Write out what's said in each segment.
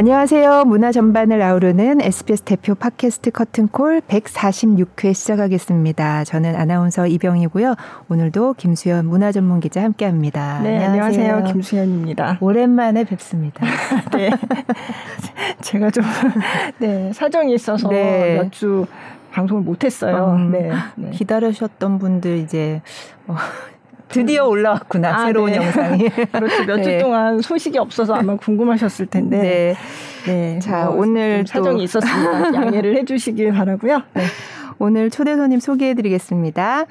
안녕하세요. 문화 전반을 아우르는 SBS 대표 팟캐스트 커튼콜 146회 시작하겠습니다. 저는 아나운서 이병이고요. 오늘도 김수현 문화 전문 기자 함께 합니다. 네, 안녕하세요. 안녕하세요. 김수현입니다. 오랜만에 뵙습니다. 네. 제가 좀, 네, 사정이 있어서 네. 몇주 방송을 못했어요. 음, 네, 네. 기다리셨던 분들 이제, 어, 드디어 올라왔구나 아, 새로운 네. 영상이. 그렇죠. 몇주 네. 동안 소식이 없어서 아마 궁금하셨을 텐데. 네. 네. 자 뭐 오늘 사정이 있었습니다. 양해를 해주시길 바라고요. 네. 오늘 초대 손님 소개해드리겠습니다.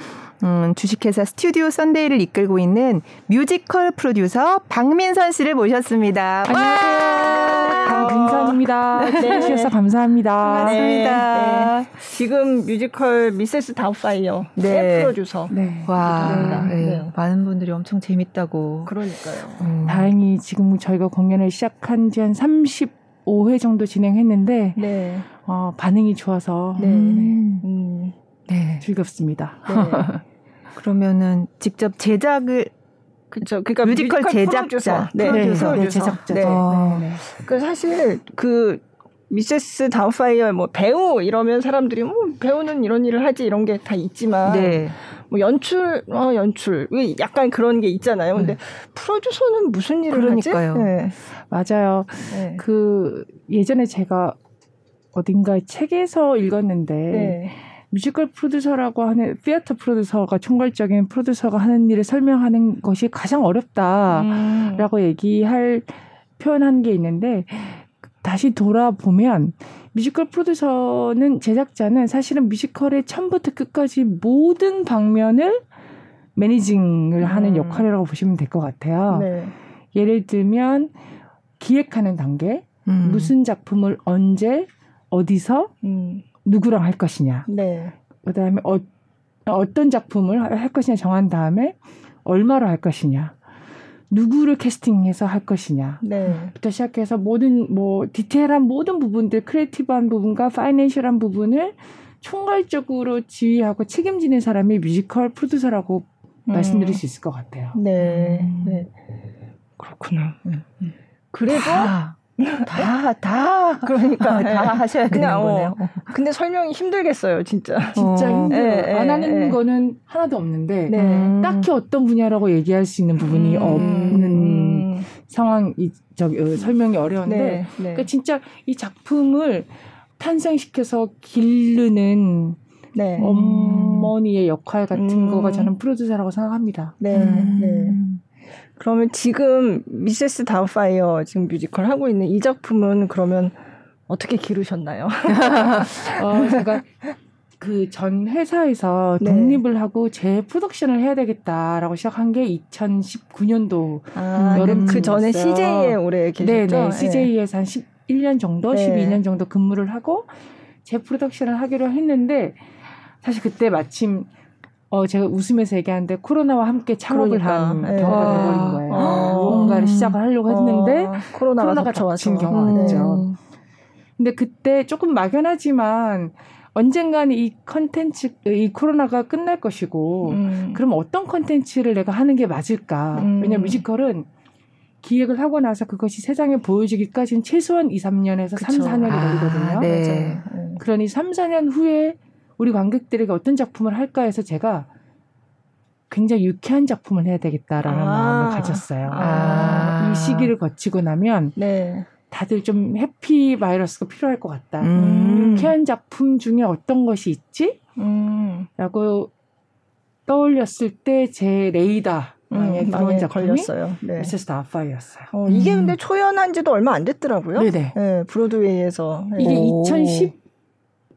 음, 주식회사 스튜디오 썬데이를 이끌고 있는 뮤지컬 프로듀서 박민선 씨를 모셨습니다. 안녕하세요. 박민선입니다. 네. 해주셔서 감사합니다. 반갑습니다. 네. 네. 지금 뮤지컬 미세스 다웃파이어 네. 프로듀서. 네. 와, 네. 네. 많은 분들이 엄청 재밌다고. 그러니까요. 음. 다행히 지금 저희가 공연을 시작한 지 한 35회 정도 진행했는데 네. 어, 반응이 좋아서 네. 음. 음. 네. 즐겁습니다. 네. 그러면은 직접 제작을 그렇죠. 그러니까 뮤지컬, 뮤지컬 제작자, 네, 네, 네, 제작자. 네. 어. 네. 그 사실 그 미세스 다웃파이어 뭐 배우 이러면 사람들이 뭐 배우는 이런 일을 하지 이런 게 다 있지만 네. 뭐 연출 어 연출 약간 그런 게 있잖아요. 근데 네. 프로듀서는 무슨 일을 그러니까요. 하지? 네. 맞아요. 네. 그 예전에 제가 어딘가 책에서 읽었는데 네. 뮤지컬 프로듀서라고 하는 theater producer가 총괄적인 프로듀서가 하는 일을 설명하는 것이 가장 어렵다라고 음. 얘기할 표현한 게 있는데 다시 돌아보면 뮤지컬 프로듀서는 제작자는 사실은 뮤지컬의 처음부터 끝까지 모든 방면을 managing을 하는 음. 역할이라고 보시면 될 것 같아요. 네. 예를 들면 기획하는 단계, 음. 무슨 작품을 언제 어디서 음. 누구랑 할 것이냐. 네. 그다음에 어, 어떤 작품을 할 것이냐 정한 다음에 얼마로 할 것이냐. 누구를 캐스팅해서 할 것이냐. 네. 부터 시작해서 모든 뭐 디테일한 모든 부분들, creative한 부분과 financial한 부분을 총괄적으로 지휘하고 책임지는 사람이 뮤지컬 프로듀서라고 음. 말씀드릴 수 있을 것 같아요. 네. 음. 네. 그렇구나. 음. 그래도 다, 다. 그러니까. 다 하셔야 되는 어, 거네요. 근데 설명이 힘들겠어요, 진짜. 진짜 어. 힘들어요. 네, 안 하는 네. 거는 하나도 없는데, 네. 음. 딱히 어떤 분야라고 얘기할 수 있는 부분이 음. 없는 음. 상황, 이, 저기, 어, 설명이 어려운데, 네, 네. 그러니까 진짜 이 작품을 탄생시켜서 기르는 네. 어머니의 역할 같은 음. 거가 저는 프로듀서라고 생각합니다. 네, 네. 그러면 지금 미세스 다웃파이어 지금 뮤지컬 하고 있는 이 작품은 그러면 어떻게 기르셨나요? 어, 제가 그 전 회사에서 네. 독립을 하고 제 프로덕션을 해야 되겠다라고 시작한 게 2019년도 아, 여름 그 전에 CJ에 오래 계셨죠? 네네 네. CJ에서 한 11년 정도, 네. 12년 정도 근무를 하고 제 프로덕션을 하기로 했는데 사실 그때 마침 어, 제가 웃으면서 얘기하는데 코로나와 함께 창업을 그러니까. 한 네. 경우가 돼버린 아. 거예요. 아. 뭔가를 시작을 하려고 했는데 아. 코로나가, 코로나가 닥친 경우가 있죠. 음. 근데 그때 조금 막연하지만 언젠가는 이 컨텐츠, 이 코로나가 끝날 것이고, 음. 그럼 어떤 컨텐츠를 내가 하는 게 맞을까? 음. 왜냐면 뮤지컬은 기획을 하고 나서 그것이 세상에 보여지기까지는 최소한 2, 3년에서 그쵸. 3, 4년이 걸리거든요. 아, 네. 그러니 3, 4년 후에 우리 관객들에게 어떤 작품을 할까 해서 제가 굉장히 유쾌한 작품을 해야 되겠다라는 아. 마음을 가졌어요. 아. 이 시기를 거치고 나면 네. 다들 좀 해피 바이러스가 필요할 것 같다. 음. 유쾌한 작품 중에 어떤 것이 있지? 음. 라고 떠올렸을 때 제 레이다 방에 음, 들어온 작품이 걸렸어요. 네. 미세스 다파이였어요. 어, 이게 근데 초연한 지도 얼마 안 됐더라고요. 네네. 네, 브로드웨이에서. 이게 2010,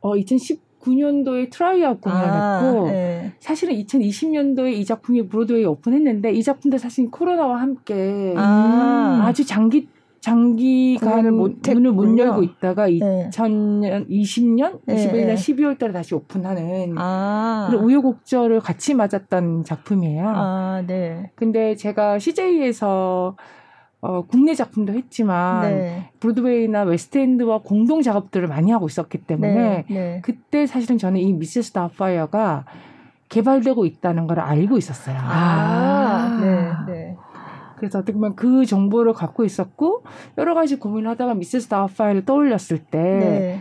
어, 2010 2019년도에 트라이아웃 공연했고 아, 네. 사실은 2020년도에 이 작품이 브로드웨이 오픈했는데 이 작품도 사실 코로나와 함께 아. 주 장기 장기간 문을 못 열고 있다가 네. 2000년 20년 네. 21년 12월 달에 다시 오픈하는 아. 그런 우여곡절을 같이 맞았던 작품이에요. 아, 네. 근데 제가 CJ에서 어, 국내 작품도 했지만 네. 브로드웨이나 웨스트엔드와 공동 작업들을 많이 하고 있었기 때문에 네, 네. 그때 사실은 저는 이 미세스 다웃파이어가 개발되고 있다는 걸 알고 있었어요. 아, 네, 네. 그래서 어떻게 보면 그 정보를 갖고 있었고 여러 가지 고민을 하다가 미세스 다웃파이어를 떠올렸을 때 네.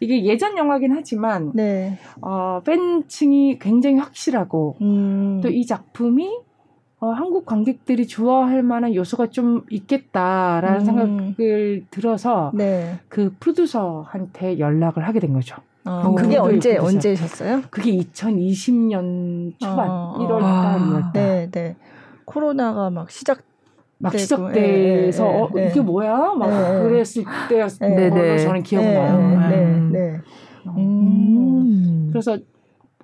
이게 예전 영화긴 하지만 네. 어, 팬층이 굉장히 확실하고 음. 또이 작품이 어, 한국 관객들이 좋아할 만한 요소가 좀 있겠다라는 음. 생각을 들어서 네. 그 프로듀서한테 연락을 하게 된 거죠. 어, 그게 언제 프로듀서. 언제셨어요? 그게 2020년 초반 어, 1월 달, 2월 달. 네, 네. 코로나가 막 시작 막 시작돼서 네, 어, 네, 이게 뭐야? 막 네, 그랬을 때였던 네, 네. 저는 기억나요. 네, 네, 네. 음. 그래서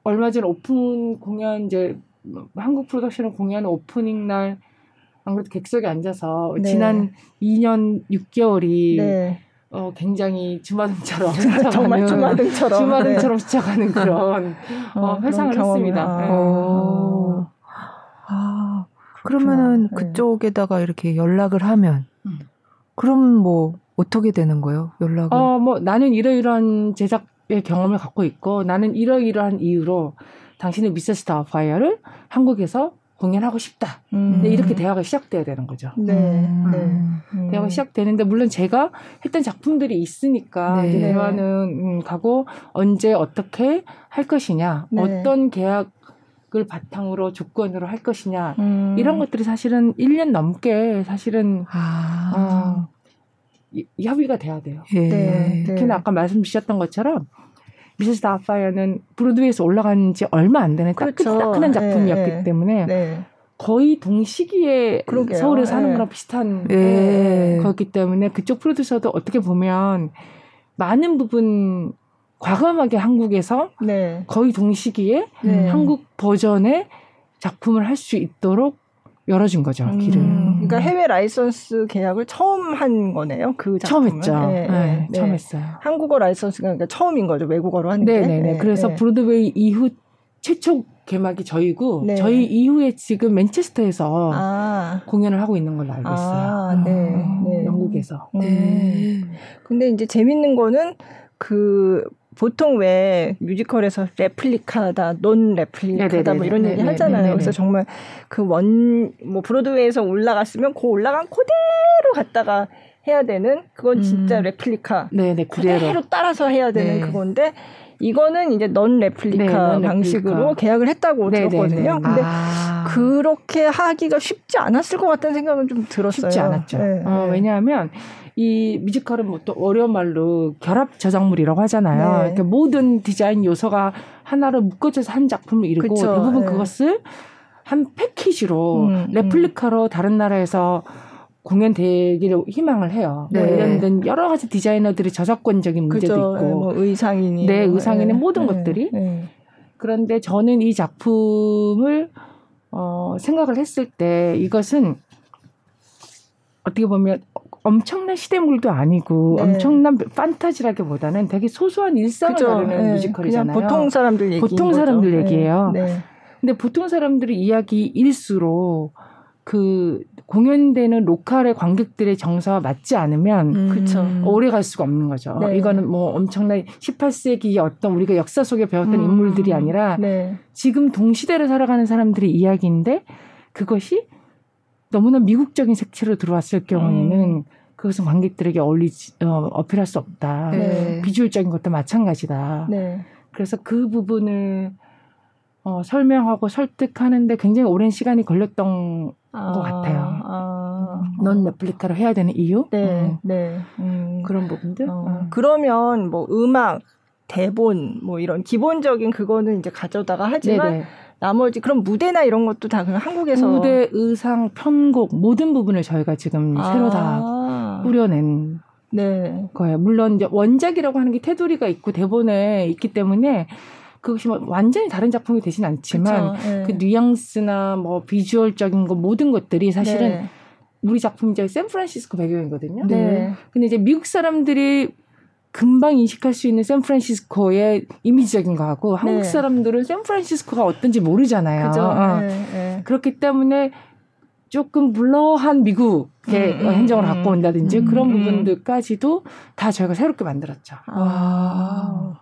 얼마 전 오픈 공연 이제 한국 프로덕션을 공연 오프닝 날 아무래도 객석에 앉아서 네. 지난 2년 6개월이 네. 어, 굉장히 주마등처럼 정말 주마등처럼 주마등처럼 스쳐가는 그런 어, 어, 회상을 했습니다. 네. 어. 아, 그러면은 네. 그쪽에다가 이렇게 연락을 하면 음. 그럼 뭐 어떻게 되는 거예요? 연락은? 어, 뭐 나는 이러이러한 제작의 경험을 갖고 있고 나는 이러이러한 이유로 당신의 미세스 다파이어를 한국에서 공연하고 싶다. 음. 네, 이렇게 대화가 시작돼야 되는 거죠. 네. 음. 네. 음. 대화가 시작되는데 물론 제가 했던 작품들이 있으니까 네. 대화는 음, 가고 언제 어떻게 할 것이냐, 네. 어떤 계약 을 바탕으로 조건으로 할 것이냐 음. 이런 것들이 사실은 1년 넘게 사실은 아. 어, 협의가 돼야 돼요. 예. 네. 특히나 아까 말씀 주셨던 것처럼 미세스 다파이어는 브로드웨이에서 올라간 지 얼마 안 되는 그렇죠. 따끈한 작품이었기 네, 때문에 네. 거의 동시기에 그러게요. 서울에서 하는 네. 거랑 비슷한 네. 거였기 때문에 그쪽 프로듀서도 어떻게 보면 많은 부분 과감하게 한국에서 네. 거의 동시기에 네. 한국 버전의 작품을 할 수 있도록 열어준 거죠 음. 길을. 그러니까 해외 라이선스 계약을 처음 한 거네요. 그 작품은. 처음 했죠. 네, 네, 네. 처음 했어요. 한국어 라이선스가 그러니까 처음인 거죠. 외국어로 하는 게. 네네네. 네, 그래서 네. 브로드웨이 이후 최초 개막이 저희고 네. 저희 이후에 지금 맨체스터에서 아. 공연을 하고 있는 걸로 알고 있어요. 아, 네. 네. 영국에서. 음. 네. 근데 이제 재밌는 거는 그 보통 왜 뮤지컬에서 replica다, non replica다 뭐 이런 얘기 하잖아요. 그래서 정말 그 원 뭐 브로드웨이에서 올라갔으면 그 올라간 그대로 갖다가 해야 되는 그건 진짜 음. 레플리카. 네네 그대로. 따라서 해야 되는 네. 그건데 이거는 이제 non replica 네, 방식으로 레플리카. 계약을 했다고 네네네. 들었거든요. 근데 아. 그렇게 하기가 쉽지 않았을 것 같다는 생각은 좀 들었어요. 쉽지 않았죠. 네, 어, 네. 왜냐하면 이 뮤지컬은 뭐 또 어려운 말로 결합 저작물이라고 하잖아요. 네. 그러니까 모든 디자인 요소가 하나로 묶어져서 한 작품을 이루고 그쵸. 대부분 네. 그것을 한 패키지로 음, 음. 레플리카로 음. 다른 나라에서 공연되기를 희망을 해요. 뭐 네. 뭐 이런 데 여러 가지 디자이너들이 저작권적인 문제도 그쵸. 있고, 뭐 의상이니, 네, 의상이니 네. 모든 네. 것들이. 네. 그런데 저는 이 작품을 어, 생각을 했을 때 이것은 어떻게 보면 엄청난 시대물도 아니고 네. 엄청난 판타지라기보다는 되게 소소한 일상을 그죠. 다루는 네. 뮤지컬이잖아요. 보통 사람들 얘기 보통 사람들 거죠. 네. 얘기예요. 네. 근데 보통 사람들의 이야기일수록 그 공연되는 로컬의 관객들의 정서와 맞지 않으면 음. 오래 갈 수가 없는 거죠. 네. 이거는 뭐 엄청난 18세기의 어떤 우리가 역사 속에 배웠던 음. 인물들이 아니라 네. 지금 동시대를 살아가는 사람들의 이야기인데 그것이 너무나 미국적인 색채로 들어왔을 경우에는 음. 그것은 관객들에게 어울리지 어, 어필할 수 없다. 네. 비주얼적인 것도 마찬가지다. 네. 그래서 그 부분을 어, 설명하고 설득하는데 굉장히 오랜 시간이 걸렸던 아, 것 같아요. 아, 넌 레플리카로 해야 되는 이유? 네, 음. 네. 음. 그런 부분들. 어. 음. 그러면 뭐 음악, 대본, 뭐 이런 기본적인 그거는 이제 가져다가 하지만 네네. 나머지 그럼 무대나 이런 것도 다 그냥 한국에서 무대, 의상, 편곡 모든 부분을 저희가 지금 아. 새로 다 꾸려낸 네. 거예요. 물론 이제 원작이라고 하는 게 테두리가 있고 대본에 있기 때문에 그것이 뭐 완전히 다른 작품이 되진 않지만 네. 그 뉘앙스나 뭐 비주얼적인 거 모든 것들이 사실은 네. 우리 작품 이제 샌프란시스코 배경이거든요. 네. 근데 이제 미국 사람들이 금방 인식할 수 있는 샌프란시스코의 이미지적인 거하고 한국 네. 사람들은 샌프란시스코가 어떤지 모르잖아요. 그죠? 어. 네, 네. 그렇기 때문에 조금 블러한 미국의 음, 음, 행정을 음, 갖고 온다든지 음, 그런 음. 부분들까지도 다 저희가 새롭게 만들었죠. 아,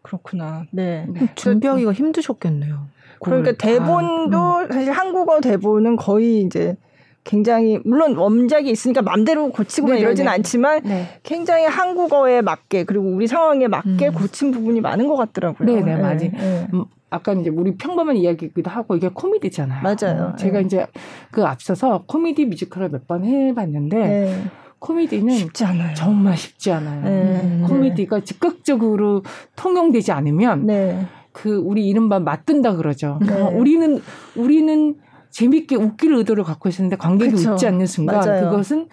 그렇구나. 네. 네. 준비하기가 힘드셨겠네요. 그러니까 대본도 아, 사실 한국어 대본은 거의 이제 굉장히 물론 원작이 있으니까 맘대로 고치고 네, 네 이러진 네. 않지만 네. 굉장히 한국어에 맞게 그리고 우리 상황에 맞게 음. 고친 부분이 많은 것 같더라고요. 네네 네, 맞아요. 네. 음, 아까 이제 우리 평범한 이야기기도 하고 이게 코미디잖아요. 맞아요. 어, 제가 이제 그 앞서서 코미디 뮤지컬을 몇 번 해봤는데 코미디는 쉽지 않아요. 정말 쉽지 않아요. 네. 코미디가 즉각적으로 통용되지 않으면 네. 그 우리 이른바 마 뜬다 그러죠. 네. 어, 우리는 우리는 재밌게 웃길 의도를 갖고 있었는데 관객이 그쵸. 웃지 않는 순간 맞아요. 그것은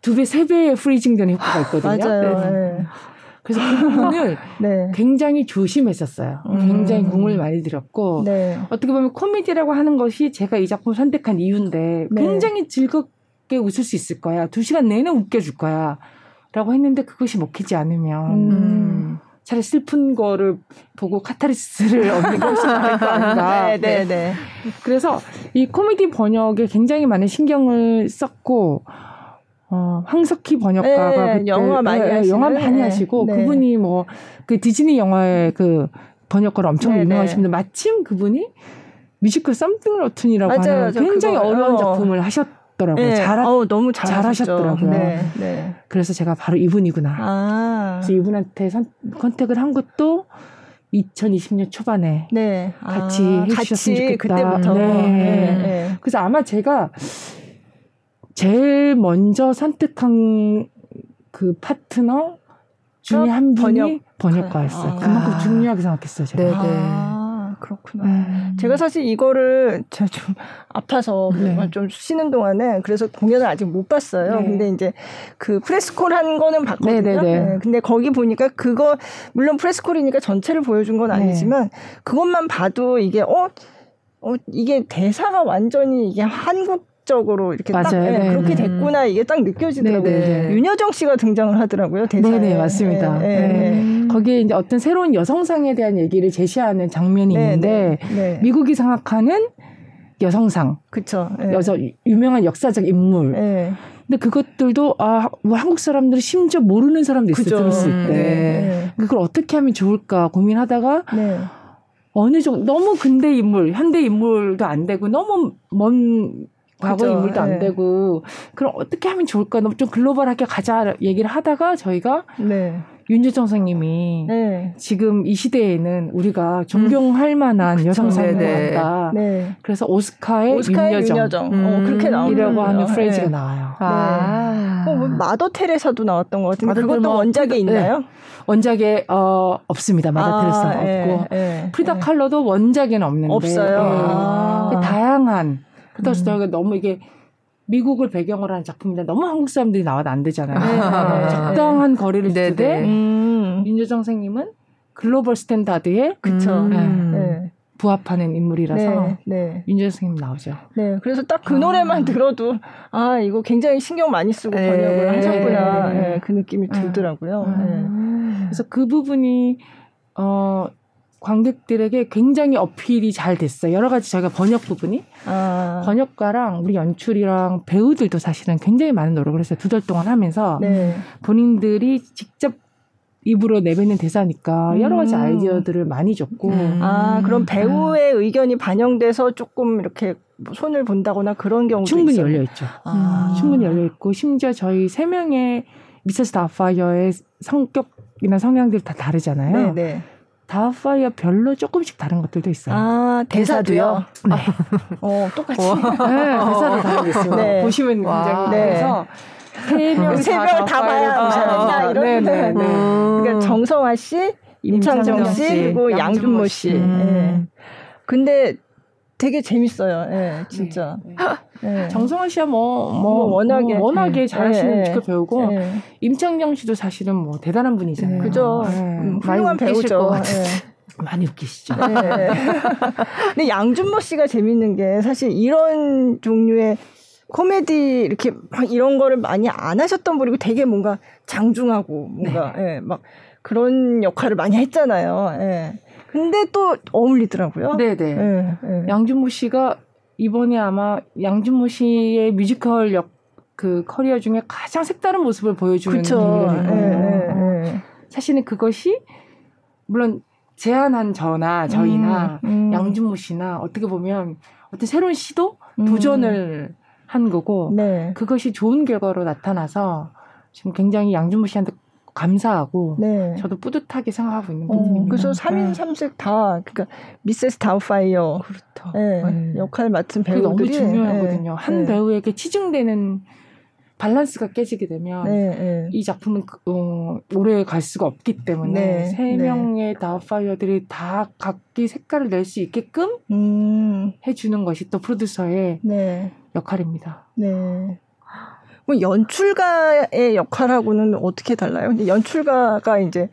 두 배, 세 배의 freezing 되는 효과가 있거든요. 맞아요. 네. 네. 그래서 그 부분을 네. 굉장히 조심했었어요. 음. 굉장히 공을 많이 들였고 네. 어떻게 보면 코미디라고 하는 것이 제가 이 작품 을 선택한 이유인데 네. 굉장히 즐겁게 웃을 수 있을 거야. 두 시간 내내 웃겨줄 거야. 라고 했는데 그것이 먹히지 않으면 음. 차라리 슬픈 거를 보고 카타르시스를 얻는 것이 나을 거 아닌가. 네, 네, 네. 그래서 이 코미디 번역에 굉장히 많은 신경을 썼고 어, 황석희 번역가가 네, 영화 많이 네, 영화 많이 네, 하시고 네. 그분이 뭐 그 디즈니 영화의 그 번역가로 엄청 네, 네. 유명하신 분데 마침 그분이 뮤지컬 Something Rotten이라고 하는 굉장히 그거, 어려운 어. 작품을 하셨 하셨더라고요. 네. 잘, 어, 너무 잘하셨더라고요. 네, 네. 그래서 제가 바로 이분이구나. 아. 그래서 이분한테 선, contact을 한 것도 2020년 초반에 네. 같이 아, 해주셨으면 같이 좋겠다. 그때부터. 네. 네. 네. 그래서 아마 제가 제일 먼저 선택한 그 파트너 중에 한 분이 번역. 번역가였어요. 아. 그만큼 중요하게 생각했어요. 제가. 네네. 아. 그렇구나. 음. 제가 사실 이거를 제가 좀 아파서 네. 좀 쉬는 동안에 그래서 공연을 아직 못 봤어요. 네. 근데 이제 그 프레스콜 한 거는 봤거든요. 네, 네, 네. 네. 근데 거기 보니까 그거 물론 프레스콜이니까 전체를 보여준 건 아니지만 그것만 봐도 이게 어, 어 이게 대사가 완전히 이게 한국 적으로 이렇게 맞아요. 딱 네, 네, 그렇게 됐구나 이게 딱 느껴지더라고요. 네네. 윤여정 씨가 등장을 하더라고요. 대사에. 네네 맞습니다. 네, 네. 네. 거기에 이제 어떤 새로운 여성상에 대한 얘기를 제시하는 장면이 있는데 미국이 생각하는 여성상, 그렇죠. 여자 유명한 역사적 인물. 근데 그것들도 아, 뭐 한국 사람들이 심지어 모르는 사람도 있을 그죠. 수 있대. 그걸 어떻게 하면 좋을까 고민하다가. 어느 정도 너무 근대 인물, 현대 인물도 안 되고 너무 먼 과거 그렇죠. 인물도 안 네. 되고 그럼 어떻게 하면 좋을까? 너무 좀 글로벌하게 가자 얘기를 하다가 저희가 네. 윤재정 선생님이 네. 지금 이 시대에는 우리가 존경할 음. 만한 여성상을 한다. 네. 그래서 오스카의, 오스카의 윤여정, 윤여정. 어, 음. 어, 그렇게 나오려고 하는 네. 프레이즈가 나와요. 아. 어, 뭐 마더 테레사도 나왔던 것 같은데 그것도 뭐, 원작에 있나요? 원작에 어, 없습니다. 마더 아, 테레사 예, 없고 예, 프리다 예. 칼로도 원작에는 없는데 없어요. 아. 다양한 그렇다고 음. 너무 이게 미국을 배경으로 한 작품인데 너무 한국 사람들이 나와도 안 되잖아요. 네. 적당한 거리를 네, 두되 네. 음. 윤여정 선생님은 global standard에 그쵸. 네. 네. 부합하는 인물이라서 네, 네. 윤여정 선생님 나오죠. 네, 그래서 딱 그 노래만 아. 들어도 아 이거 굉장히 신경 많이 쓰고 네. 번역을 하셨구나 네. 그 느낌이 들더라고요. 음. 그래서 그 부분이 어 관객들에게 굉장히 어필이 잘 됐어요. 여러 가지 저희가 번역 부분이 아. 번역가랑 우리 연출이랑 배우들도 사실은 굉장히 많은 노력을 했어요. 두 달 동안 하면서 네. 본인들이 직접 입으로 내뱉는 대사니까 여러 가지 음. 아이디어들을 많이 줬고 음. 아 그럼 배우의 음. 의견이 반영돼서 조금 이렇게 손을 본다거나 그런 경우도 충분히 있어요? 열려 있죠. 아. 충분히 열려 있고 심지어 저희 세 명의 미세스 다파이어의 성격이나 성향들이 다 다르잖아요. 네네. 네. 다파이어 별로 조금씩 다른 것들도 있어요. 아, 대사도요? 네. 어, 똑같이. 네, 대사도 다르게 있어요. 네. 보시면 굉장히. 네. 그래서 세명다 봐야 괜찮냐 이런. 네, 네, 네. 그러니까 정성화 씨, 임창정 씨, 그리고 양준모 씨. 음. 네. 근데 되게 재밌어요. 예, 네, 진짜. 네. 네. 정성원 씨야 뭐, 뭐, 뭐 워낙에 뭐 워낙에 잘하시는 뮤지컬 배우고 임창정 씨도 사실은 뭐 대단한 분이잖아요. 그죠. 음, 훌륭한 배우죠. 많이 웃기시죠. 네. 근데 양준모 씨가 재밌는 게 사실 이런 종류의 코미디 이렇게 막 이런 거를 많이 안 하셨던 분이고 되게 뭔가 장중하고 뭔가 네. 예, 막 그런 역할을 많이 했잖아요. 예. 근데 또 어울리더라고요. 네네. 네, 네. 양준모 씨가 이번에 아마 양준모 씨의 뮤지컬 역 그 커리어 중에 가장 색다른 모습을 보여주는 거예요. 사실은 그것이 물론 제안한 저나 저희나 음, 음. 양준모 씨나 어떻게 보면 어떤 새로운 시도 음. 도전을 한 거고 네. 그것이 좋은 결과로 나타나서 지금 굉장히 양준모 씨한테 감사하고 네. 저도 뿌듯하게 생각하고 있는 어, 부분입니다. 그래서 3인 3색 다 그러니까 미세스 다웃파이어 그렇죠. 네, 네. 역할 맡은 배우들이 너무 중요하거든요. 네. 한 네. 배우에게 치중되는 밸런스가 깨지게 되면 네, 이 작품은 그, 어, 오래 갈 수가 없기 때문에 세 명의 다웃파이어들이 다 각기 색깔을 낼 수 있게끔 음. 해주는 것이 또 프로듀서의 역할입니다. 네. 그럼 연출가의 역할하고는 어떻게 달라요? 연출가가 이제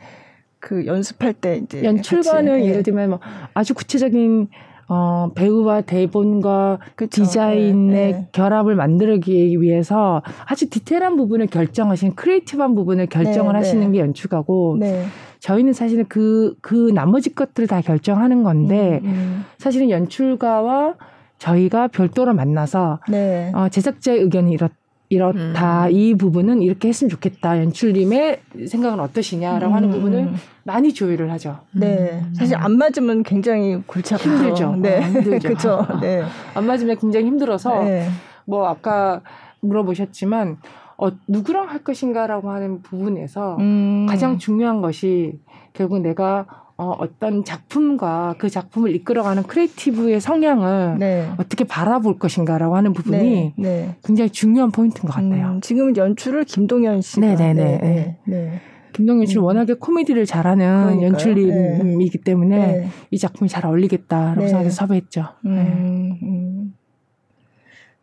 그 연습할 때 이제 연출가는 예. 예를 들면 뭐 아주 구체적인 어, 배우와 대본과 그쵸. 디자인의 네, 네. 결합을 만들기 위해서 아주 디테일한 부분을 결정하시는 creative한 부분을 결정을 네, 하시는 네. 게 연출가고 네. 저희는 사실은 그, 그 나머지 것들을 다 결정하는 건데 음, 음. 사실은 연출가와 저희가 별도로 만나서 네. 어, 제작자의 의견이 이렇 이렇다 음. 이 부분은 이렇게 했으면 좋겠다 연출님의 생각은 어떠시냐라고 음. 하는 부분을 많이 조율을 하죠. 네, 음. 사실 안 맞으면 굉장히 골치 아프죠. 힘들죠. 네, 어, 힘들죠. 그렇죠. 네, 안 맞으면 굉장히 힘들어서 네. 뭐 아까 물어보셨지만 어, 누구랑 할 것인가라고 하는 부분에서 음. 가장 중요한 것이 결국 내가 어, 어떤 작품과 그 작품을 이끌어가는 creative의 성향을 네. 어떻게 바라볼 것인가라고 하는 부분이 네, 네. 굉장히 중요한 포인트인 것 같아요. 음, 지금 연출을 김동연 씨가 네네네. 네, 네, 네. 김동현 씨 음. 워낙에 코미디를 잘하는 연출님이기 때문에 이 작품이 잘 어울리겠다라고 생각해서 섭외했죠. 음, 음.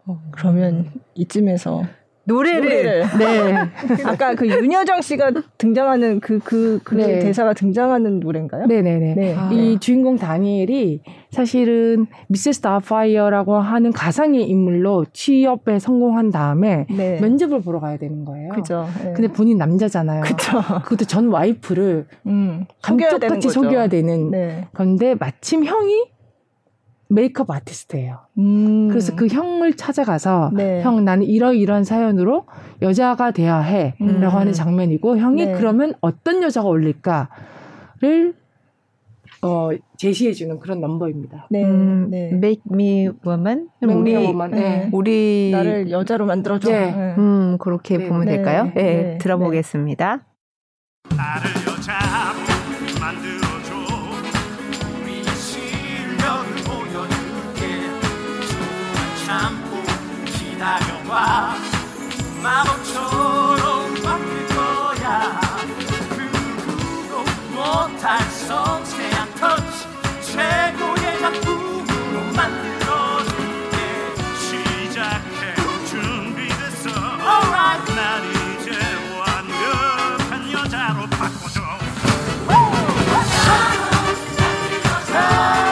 어, 그러면 이쯤에서 노래를, 노래를. 네 아까 그 윤여정 씨가 등장하는 그그 그, 그 네. 대사가 등장하는 노래인가요? 네네네 네. 아. 이 주인공 다니엘이 사실은 미세스 다파이어라고 하는 가상의 인물로 취업에 성공한 다음에 네. 면접을 보러 가야 되는 거예요. 그죠. 네. 근데 본인 남자잖아요. 그죠. 그것도 전 와이프를 음, 감쪽같이 속여야 되는 네. 건데 마침 형이 메이크업 아티스트예요. 음. 그래서 그 형을 찾아가서 네. 형 나는 이러이러한 사연으로 여자가 돼야 해라고 음. 하는 장면이고 형이 네. 그러면 어떤 여자가 어울릴까를 어, 제시해 주는 그런 넘버입니다. 네. 음, 네. Make me woman. Make 우리, me woman. 네. 우리 나를 여자로 만들어 줘. 네. 네. 음, 그렇게 네. 보면 될까요? 네. 들어보겠습니다. 나를 마법처럼 바뀔 거야. 그 누구도 못할 섬세한 터치 최고의 작품으로 만들어줄게. 시작해. 준비됐어. Alright. 난 이제 완벽한 여자로 바꿔줘. 스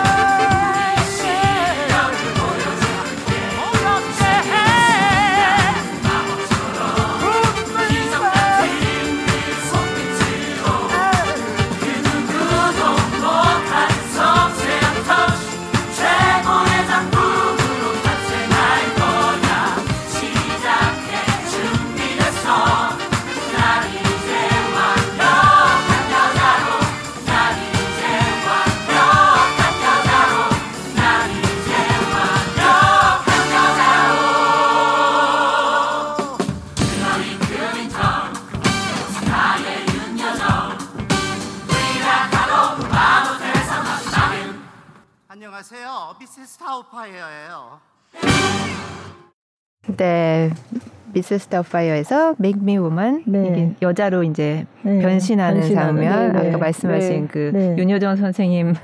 미세스 다웃파이어에서 Make Me Woman 네. 이게 여자로 이제 네. 변신하는, 변신하는 장면 네, 네. 아까 말씀하신 네. 그 네. 윤여정 선생님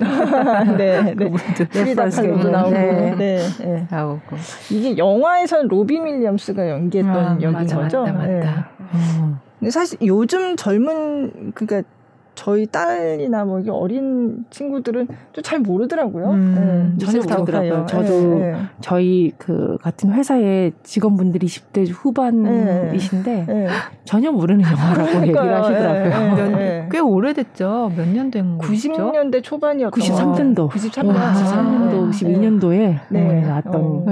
네, 그분도 reference도 나오고 네. 나오고 이게 영화에선 로빈 윌리엄스가 연기했던 아, 역인 맞아, 거죠. 맞다, 맞다. 음. 근데 사실 요즘 젊은 그러니까 저희 딸이나 뭐 어린 친구들은 또잘 모르더라고요. 음, 네, 전혀 모르더라고요. 저도 네, 네. 저희 그 같은 회사의 직원분들이 20대 후반이신데 네, 전혀 모르는 영화라고 얘기를 하시더라고요. 네, 꽤 오래됐죠. 몇 년 된 거죠? 90년대 초반이었던 93년도. 93년도. 93년도, 92년도에 나왔던 어.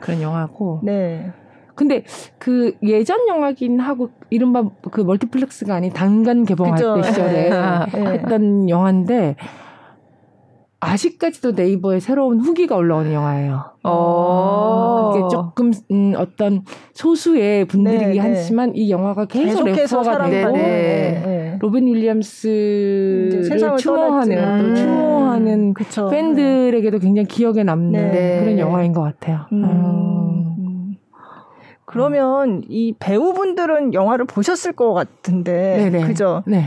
그런 영화고. 네. 근데 그 예전 영화긴 하고 이른바 그 멀티플렉스가 아닌 단간 개봉할 그쵸. 때 시절에 네. 했던 영화인데 아직까지도 네이버에 새로운 후기가 올라오는 영화예요. 어. 그게 조금 음, 어떤 소수의 분들이 네, 네. 하지만 이 영화가 계속 refer가 되고 네, 네. 로빈 윌리엄스를 추모하는 또 추모하는 그쵸. 팬들에게도 굉장히 기억에 남는 네. 그런 영화인 것 같아요. 음. 음. 그러면 이 배우분들은 영화를 보셨을 것 같은데, 네네. 그죠? 네.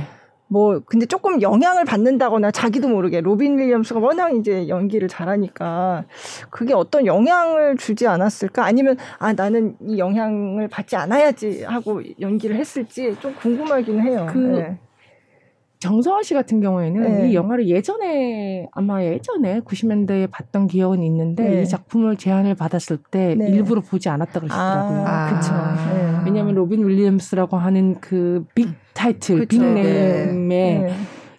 뭐 근데 조금 영향을 받는다거나 자기도 모르게 로빈 윌리엄스가 워낙 이제 연기를 잘하니까 그게 어떤 영향을 주지 않았을까 아니면 아 나는 이 영향을 받지 않아야지 하고 연기를 했을지 좀 궁금하긴 해요. 그 네. 정성화 씨 같은 경우에는 네. 이 영화를 예전에 아마 예전에 90년대에 봤던 기억은 있는데 네. 이 작품을 제안을 받았을 때 네. 일부러 보지 않았다 그러시더라고요. 아, 그렇죠. 네. 왜냐하면 로빈 윌리엄스라고 하는 그 big title, big name에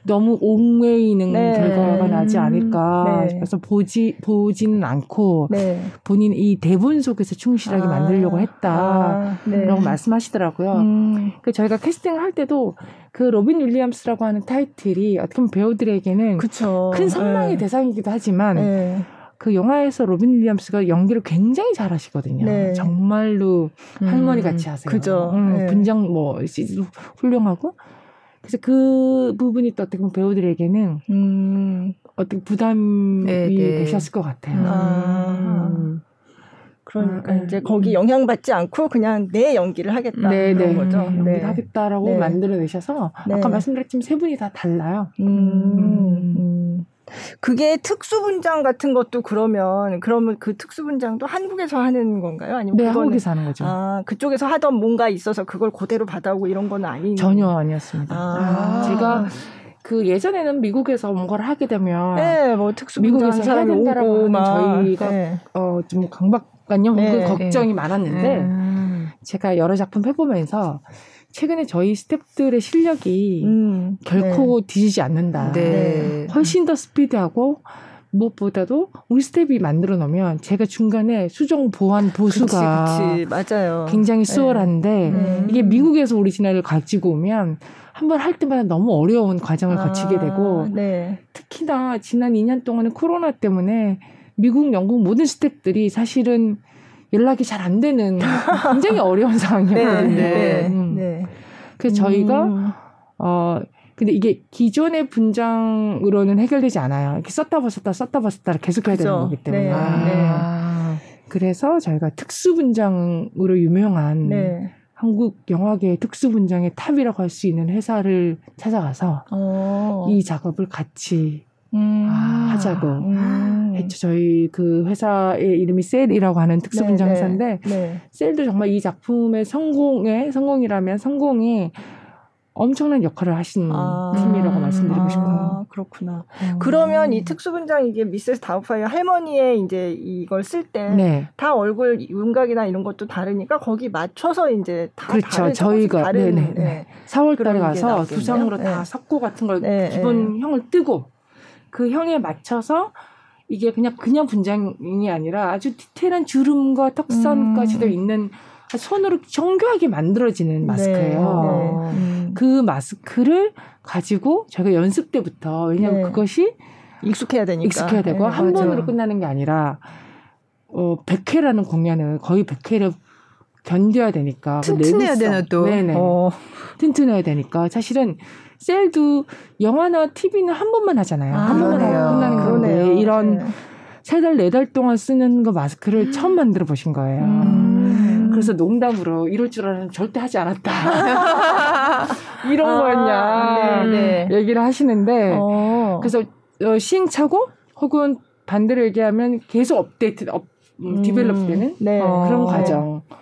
너무 얽매이는 네. 결과가 나지 않을까 네. 그래서 보지 보지는 않고 네. 본인 이 대본 속에서 충실하게 아. 만들려고 했다라고 아. 말씀하시더라고요. 음. 그 저희가 캐스팅을 할 때도 그 로빈 윌리엄스라고 하는 타이틀이 어떻게 보면 배우들에게는 그쵸. 큰 선망의 네. 대상이기도 하지만 네. 그 영화에서 로빈 윌리엄스가 연기를 굉장히 잘하시거든요. 네. 정말로 할머니 같이 음. 하세요. 그죠. 음, 네. 분장 뭐 훌륭하고 그래서 그 부분이 또 어떻게 보면 배우들에게는 음. 어떻게 부담이 네, 네. 되셨을 것 같아요. 아. 음. 그러니까 음, 이제 거기 영향받지 않고 그냥 내 연기를 하겠다 네, 그런 네. 거죠. 연기를 네. 하겠다라고 네. 만들어내셔서 아까 말씀드렸지만 세 분이 다 달라요. 음. 음. 그게 특수 분장 같은 것도 그러면 그러면 그 특수 분장도 한국에서 하는 건가요? 아니면 네, 한국에서 하는 거죠. 아, 그쪽에서 하던 뭔가 있어서 그걸 그대로 받아오고 이런 건 아닌 전혀 아니었습니다. 아. 제가 그 예전에는 미국에서 뭔가를 하게 되면 네, 뭐 특수 미국에서 해야 된다라고 하는 저희가 네. 어좀 강박관념 네, 그 걱정이 네. 많았는데 음. 제가 여러 작품 해보면서 최근에 저희 스탭들의 실력이 음, 결코 네. 뒤지지 않는다. 네. 훨씬 더 스피드하고 무엇보다도 우리 스텝이 만들어 놓으면 제가 중간에 수정 보완 보수가 그치, 그치. 맞아요. 굉장히 네. 수월한데 네. 이게 미국에서 오리지널을 가지고 오면 한번 할 때마다 너무 어려운 과정을 아, 거치게 되고 네. 특히나 지난 2년 동안은 코로나 때문에 미국, 영국 모든 스텝들이 사실은 연락이 잘 안 되는 굉장히 어려운 상황이었거든요. 네, 네, 음. 네. 그래서 저희가 음. 어 근데 이게 기존의 분장으로는 해결되지 않아요. 이렇게 썼다 벗었다 썼다 벗었다 계속해야 되는 거기 때문에. 네, 아. 그래서 저희가 특수 분장으로 유명한 네. 한국 영화계 특수 분장의 탑이라고 할 수 있는 회사를 찾아가서 오. 어. 이 작업을 같이 음. 하자고 음. 했죠. 저희 그 회사의 이름이 셀이라고 하는 특수분장 네, 네, 회사인데 네. 셀도 정말 이 작품의 성공에 성공이라면 성공이 엄청난 역할을 하신 아, 팀이라고 음, 말씀드리고 싶어요. 아, 그렇구나. 음. 그러면 이 특수분장 이게 미세스 다우파이 할머니의 이제 이걸 쓸 때다 네. 얼굴 윤곽이나 이런 것도 다르니까 거기 맞춰서 이제 다 그렇죠. 저희가 다른 네네. 네. 4월달에 가서 두상으로 네. 다 석고 같은 걸 네, 기본 네. 형을 뜨고 그 형에 맞춰서 이게 그냥 그냥 분장이 아니라 아주 디테일한 주름과 턱선까지도 음. 있는 손으로 정교하게 만들어지는 마스크예요. 네, 네. 그 마스크를 가지고 제가 연습 때부터 왜냐하면 네. 그것이 익숙해야 되니까 익숙해야 되고 네, 한 맞아. 번으로 끝나는 게 아니라 어 100회라는 공연을 거의 100회를 견뎌야 되니까 튼튼해야 되나 또 네네 어. 튼튼해야 되니까 사실은 셀도 영화나 TV는 한 번만 하잖아요. 아, 한 번만 하고 끝나는 건데 이런 네. 세 달, 네 달 동안 쓰는 거 마스크를 음. 처음 만들어 보신 거예요. 음. 그래서 농담으로 이럴 줄 알았는데 절대 하지 않았다. 이런 아, 거였냐. 네, 네. 얘기를 하시는데. 어. 그래서 어, 시행착오 혹은 반대로 얘기하면 계속 업데이트, 업, 음, develop 되는 네. 어, 그런 과정. 음,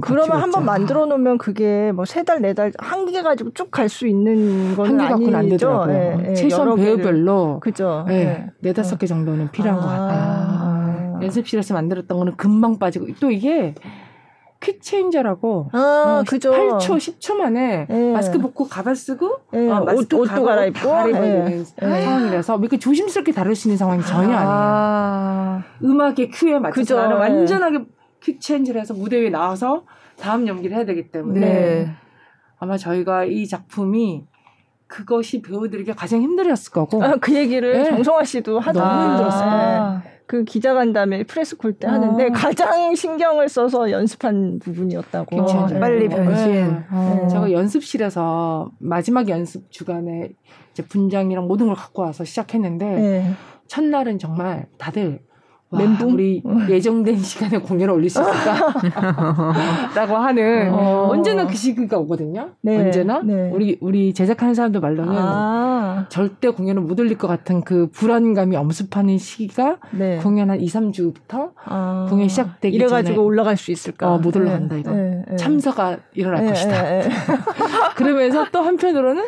그러면 한번 만들어 놓으면 그게 뭐 세 달, 네 달, 한 개 가지고 쭉 갈 수 있는 건 아니죠. 안 되더라고요. 예, 예, 최소한 배우별로. 그죠. 예, 예. 네 다섯 개 정도는 필요한 아, 것 같아요. 아. 연습실에서 만들었던 거는 금방 빠지고 또 이게 퀵 체인저라고 아, 어, 그죠. 8초, 10초 만에 예. 마스크 벗고 가발 쓰고 예. 어, 옷, 옷도 갈아입고 갈아입는 예. 상황이라서 이렇게 조심스럽게 다룰 수 있는 상황이 전혀 아. 니에요 음악의 큐에 맞춰서 나는 완전하게 퀵 체인지를 해서 무대 위에 나와서 다음 연기를 해야 되기 때문에 네. 아마 저희가 이 작품이 그것이 배우들에게 가장 힘들었을 거고. 아, 그 얘기를 네. 정성화 씨도 하도 너무 힘들었어요. 아. 그 기자간담회 프레스 콜때 하는데 아. 가장 신경을 써서 연습한 부분이었다고. 어, 빨리 변신. 네. 어. 제가 연습실에서 마지막 연습 주간에 이제 분장이랑 모든 걸 갖고 와서 시작했는데 네. 첫날은 정말 다들 멘붕? 우리 어. 예정된 시간에 공연을 올릴 수 있을까? 라고 하는 어. 언제나 그 시기가 오거든요. 네. 언제나 네. 우리 우리 제작하는 사람들 말로는 아. 절대 공연을 못 올릴 것 같은 그 불안감이 엄습하는 시기가 네. 공연 한 2, 3주부터 아. 공연 시작되기 이래 가지고 전에 올라갈 수 있을까? 어, 못 올라간다 이거. 네, 네. 참사가 일어날 것이다. 그러면서 또 한편으로는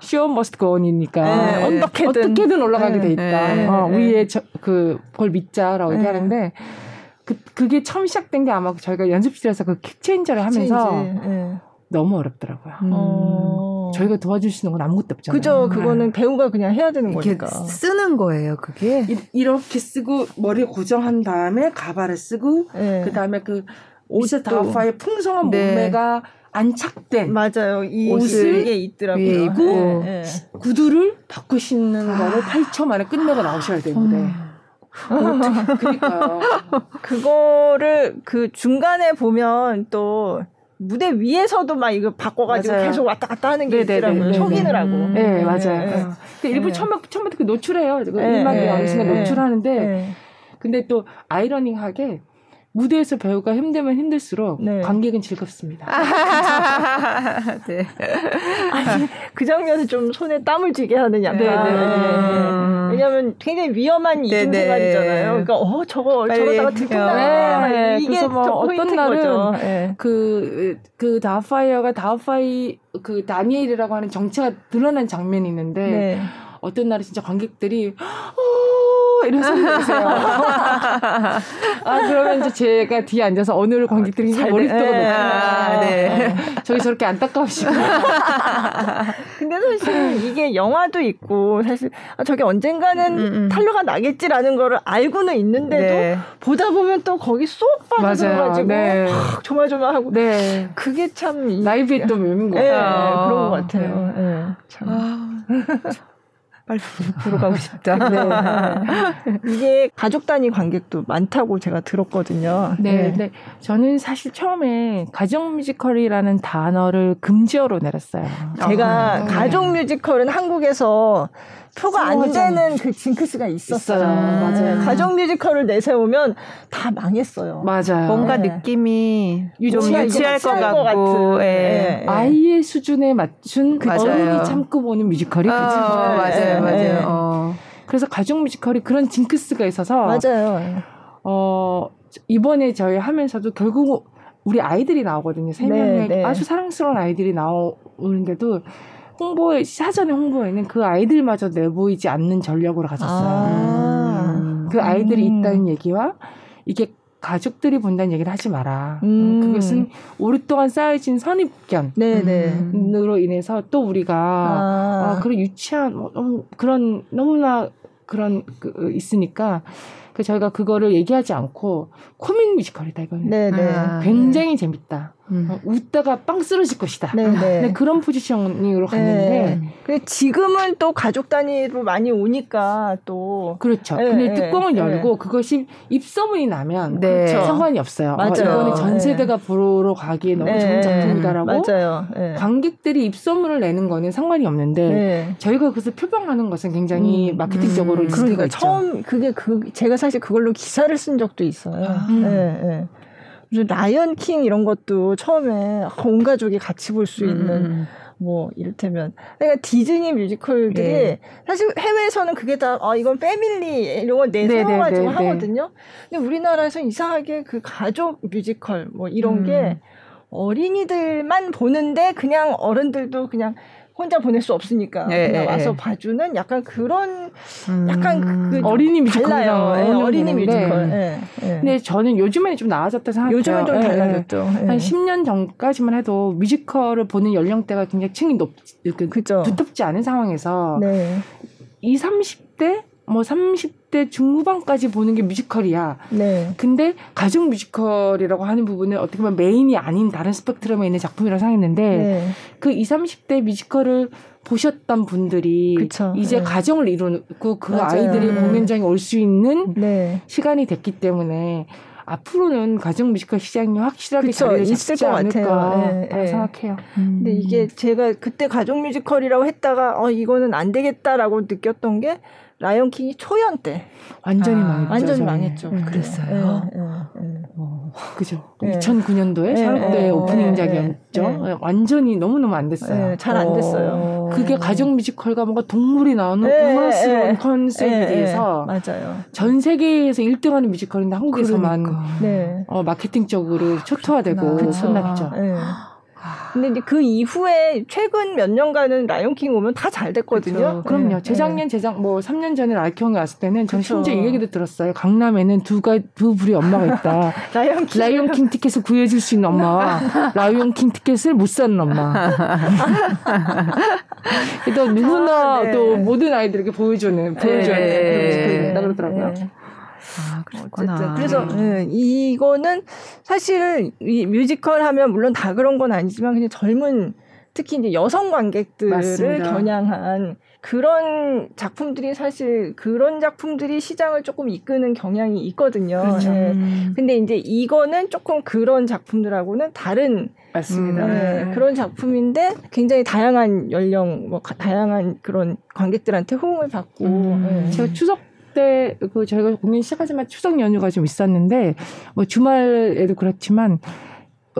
show must go on이니까 네. 어떻게든, 어떻게든 올라가게 돼 있다. 네. 어, 우리의 저, 그걸 믿자라고 네. 얘기하는데 그 그게 처음 시작된 게 아마 저희가 연습실에서 그 quick change를 하면서 네. 너무 어렵더라고요. 음. 어. 저희가 도와줄 수 있는 건 아무것도 없잖아요. 그죠. 그거는 배우가 그냥 해야 되는 거니까. 쓰는 거예요, 그게. 이, 렇게 쓰고 머리 고정한 다음에 가발을 쓰고 네. 그다음에 그 옷의 다우파의 풍성한 네. 몸매가 안착된 맞아요. 이 옷을 이게 있더라고요. 입고 네. 구두를 바꿔 신는 아. 거를 8초 만에 끝내고 나오셔야 되는데. 음. 그러니까요. 그거를 그 중간에 보면 또 무대 위에서도 막 이거 바꿔가지고 맞아요. 계속 왔다 갔다 하는 게 네네네. 있더라고요. 속이느라고. 음. 네, 맞아요. 네. 그 일부 네. 처음에, 처음부터 그 노출해요. 그 네. 음악이 나오는 순간 노출하는데. 네. 근데 또 아이러닝하게 무대에서 배우가 힘들면 힘들수록 네. 관객은 즐겁습니다. 네. 아니, 그 장면은 좀 손에 땀을 쥐게 하는 약간. 네, 네, 네. 왜냐하면 굉장히 위험한 이동 생활이잖아요. 그러니까 어 저거 저러다가 들킨다. 이게 뭐 어떤 날은 그그 그 다파이어가 다파이 그 다니엘이라고 하는 정체가 드러난 장면이 있는데 어떤 날은 진짜 관객들이 어, 이런 소리 내세요. 아, 그러면 이제 제가 뒤에 앉아서 어느 관객들이 머리부터가 높구나. 아, 네. 저기 저렇게 안타까우시구나. 근데 사실 이게 영화도 있고 사실 아, 저게 언젠가는 음, 음. 탄로가 나겠지라는 거를 알고는 있는데도 네. 보다 보면 또 거기 쏙 빠져가지고 네. 조마조마하고 네. 그게 참 라이브에 또 묘민 거예요. 네, 그런 것 같아요. 네. 참. 아, 빨리 보러 가고 싶다. 네. 이게 가족 단위 관객도 많다고 제가 들었거든요. 네, 네. 네. 저는 사실 처음에 가족 뮤지컬이라는 단어를 금지어로 내렸어요. 제가 아, 네. 가족 뮤지컬은 한국에서 표가 안 되는 그 징크스가 있었어요. 있어요. 맞아요. 가족 뮤지컬을 내세우면 다 망했어요. 맞아요. 뭔가 네. 느낌이 좀 유치할 것 같고, 예. 예. 아이의 수준에 맞춘 그 어른이 참고 보는 뮤지컬이 어, 맞아요, 맞아요. 맞아요. 예. 어. 그래서 가족 뮤지컬이 그런 징크스가 있어서 맞아요. 어 이번에 저희 하면서도 결국 우리 아이들이 나오거든요. 세 명의 네, 네. 아주 사랑스러운 아이들이 나오는데도 홍보에 사전에 홍보에는 그 아이들마저 내보이지 않는 전략으로 가졌어요. 아~ 음. 그 아이들이 음. 있다는 얘기와 이게 가족들이 본다는 얘기를 하지 마라. 음. 그것은 오랫동안 쌓여진 선입견으로 네, 네. 인해서 또 우리가 아. 아, 그런 유치한 뭐, 그런 너무나 그런 그 있으니까 그 저희가 그거를 얘기하지 않고 코믹 뮤지컬이다 이거는 네네. 네. 아, 굉장히 재밌다. 음. 어, 웃다가 빵 쓰러질 것이다. 네 네. 네. 네, 그런 포지션으로 갔는데 근데 지금은 또 가족 단위로 많이 오니까 또 그렇죠. 네, 근데 뚜껑을 열고 그것이 입소문이 나면 네. 상관이 없어요. 어, 맞아요. 어, 이거는 전 세대가 보러 가기에 너무 좋은 작품이다라고 맞아요. 관객들이 입소문을 내는 거는 상관이 없는데 저희가 그것을 표방하는 것은 굉장히 음. 마케팅적으로 음. 그러니까 처음 그게 그 제가 사실 그걸로 기사를 쓴 적도 있어요. 아. 네, 네. 무슨 라이언 킹 이런 것도 처음에 온 가족이 같이 볼 수 있는 음. 뭐 이를테면 그러니까 디즈니 뮤지컬들이 네. 사실 해외에서는 그게 다 아 이건 family 이런 걸 내세워 가지고 네, 네, 네, 네, 하거든요. 근데 우리나라에서 이상하게 그 가족 뮤지컬 뭐 이런 음. 게 어린이들만 보는데 그냥 어른들도 그냥 혼자 보낼 수 없으니까 네, 그냥 네, 와서 네. 봐주는 약간 그런 약간 음, 그 어린이 뮤지컬이요. 네, 어린이 뮤지컬. 네. 네. 근데 저는 요즘에는 좀 나아졌다 생각해요. 요즘은 좀 달라졌죠. 한 10년 전까지만 해도 뮤지컬을 보는 연령대가 굉장히 층이 높, 그, 두텁지 않은 상황에서 네. 20, 30대 뭐 30 대 중후반까지 보는 게 뮤지컬이야. 네. 근데 가족 뮤지컬이라고 하는 부분은 어떻게 보면 메인이 아닌 다른 스펙트럼에 있는 작품이라고 생각했는데 네. 그 20, 30대 뮤지컬을 보셨던 분들이 그쵸. 이제 네. 가정을 이루고 그 맞아요. 아이들이 공연장에 올 수 있는 네. 시간이 됐기 때문에 앞으로는 가족 뮤지컬 시장이 확실하게 그쵸, 자리를 있을 것 같아요. 네, 네. 생각해요. 음. 근데 이게 제가 그때 가족 뮤지컬이라고 했다가 어 이거는 안 되겠다라고 느꼈던 게 라이언 킹이 초연 때 완전히 아, 망했죠. 완전히 망했죠. 네. 그랬어요. 네, 네, 어, 그죠. 2009년도에 샤롯데 오프닝작이었죠. 완전히 너무 너무 안 됐어요. 잘 안 됐어요. 그게 가족 뮤지컬과 뭔가 동물이 나오는 우화스러운 컨셉에 대해서 맞아요. 전 세계에서 1등하는 뮤지컬인데 한국에서만 그러니까. 어, 마케팅적으로 초토화되고 끝났죠. 근데 이제 그 이후에 최근 몇 년간은 라이온킹 오면 다 잘 됐거든요. 그렇죠. 그럼요. 네. 재작년, 재작 뭐 3년 전에 라이온킹 왔을 때는 전 그렇죠. 심지어 이 얘기도 들었어요. 강남에는 두가 두 부류 엄마가 있다. 라이온킹. 라이온킹 티켓을 구해줄 수 있는 엄마와 라이온킹 티켓을 못 사는 엄마. 또 누구나 아, 네. 또 모든 아이들에게 보여주는 보여줘야 네. 되는 네. 그러더라고요. 네. 아, 어쨌든 그래서 네, 이거는 사실 이 뮤지컬 하면 물론 다 그런 건 아니지만 그냥 젊은 특히 이제 여성 관객들을 맞습니다. 겨냥한 그런 작품들이 사실 그런 작품들이 시장을 조금 이끄는 경향이 있거든요. 그렇죠. 네. 음. 근데 이제 이거는 조금 그런 작품들하고는 다른 맞습니다. 네, 네. 그런 작품인데 굉장히 다양한 연령, 뭐 다양한 그런 관객들한테 호응을 받고. 음. 네. 제가 추석 때 그 저희가 공연 시작하자마자 추석 연휴가 좀 있었는데 뭐 주말에도 그렇지만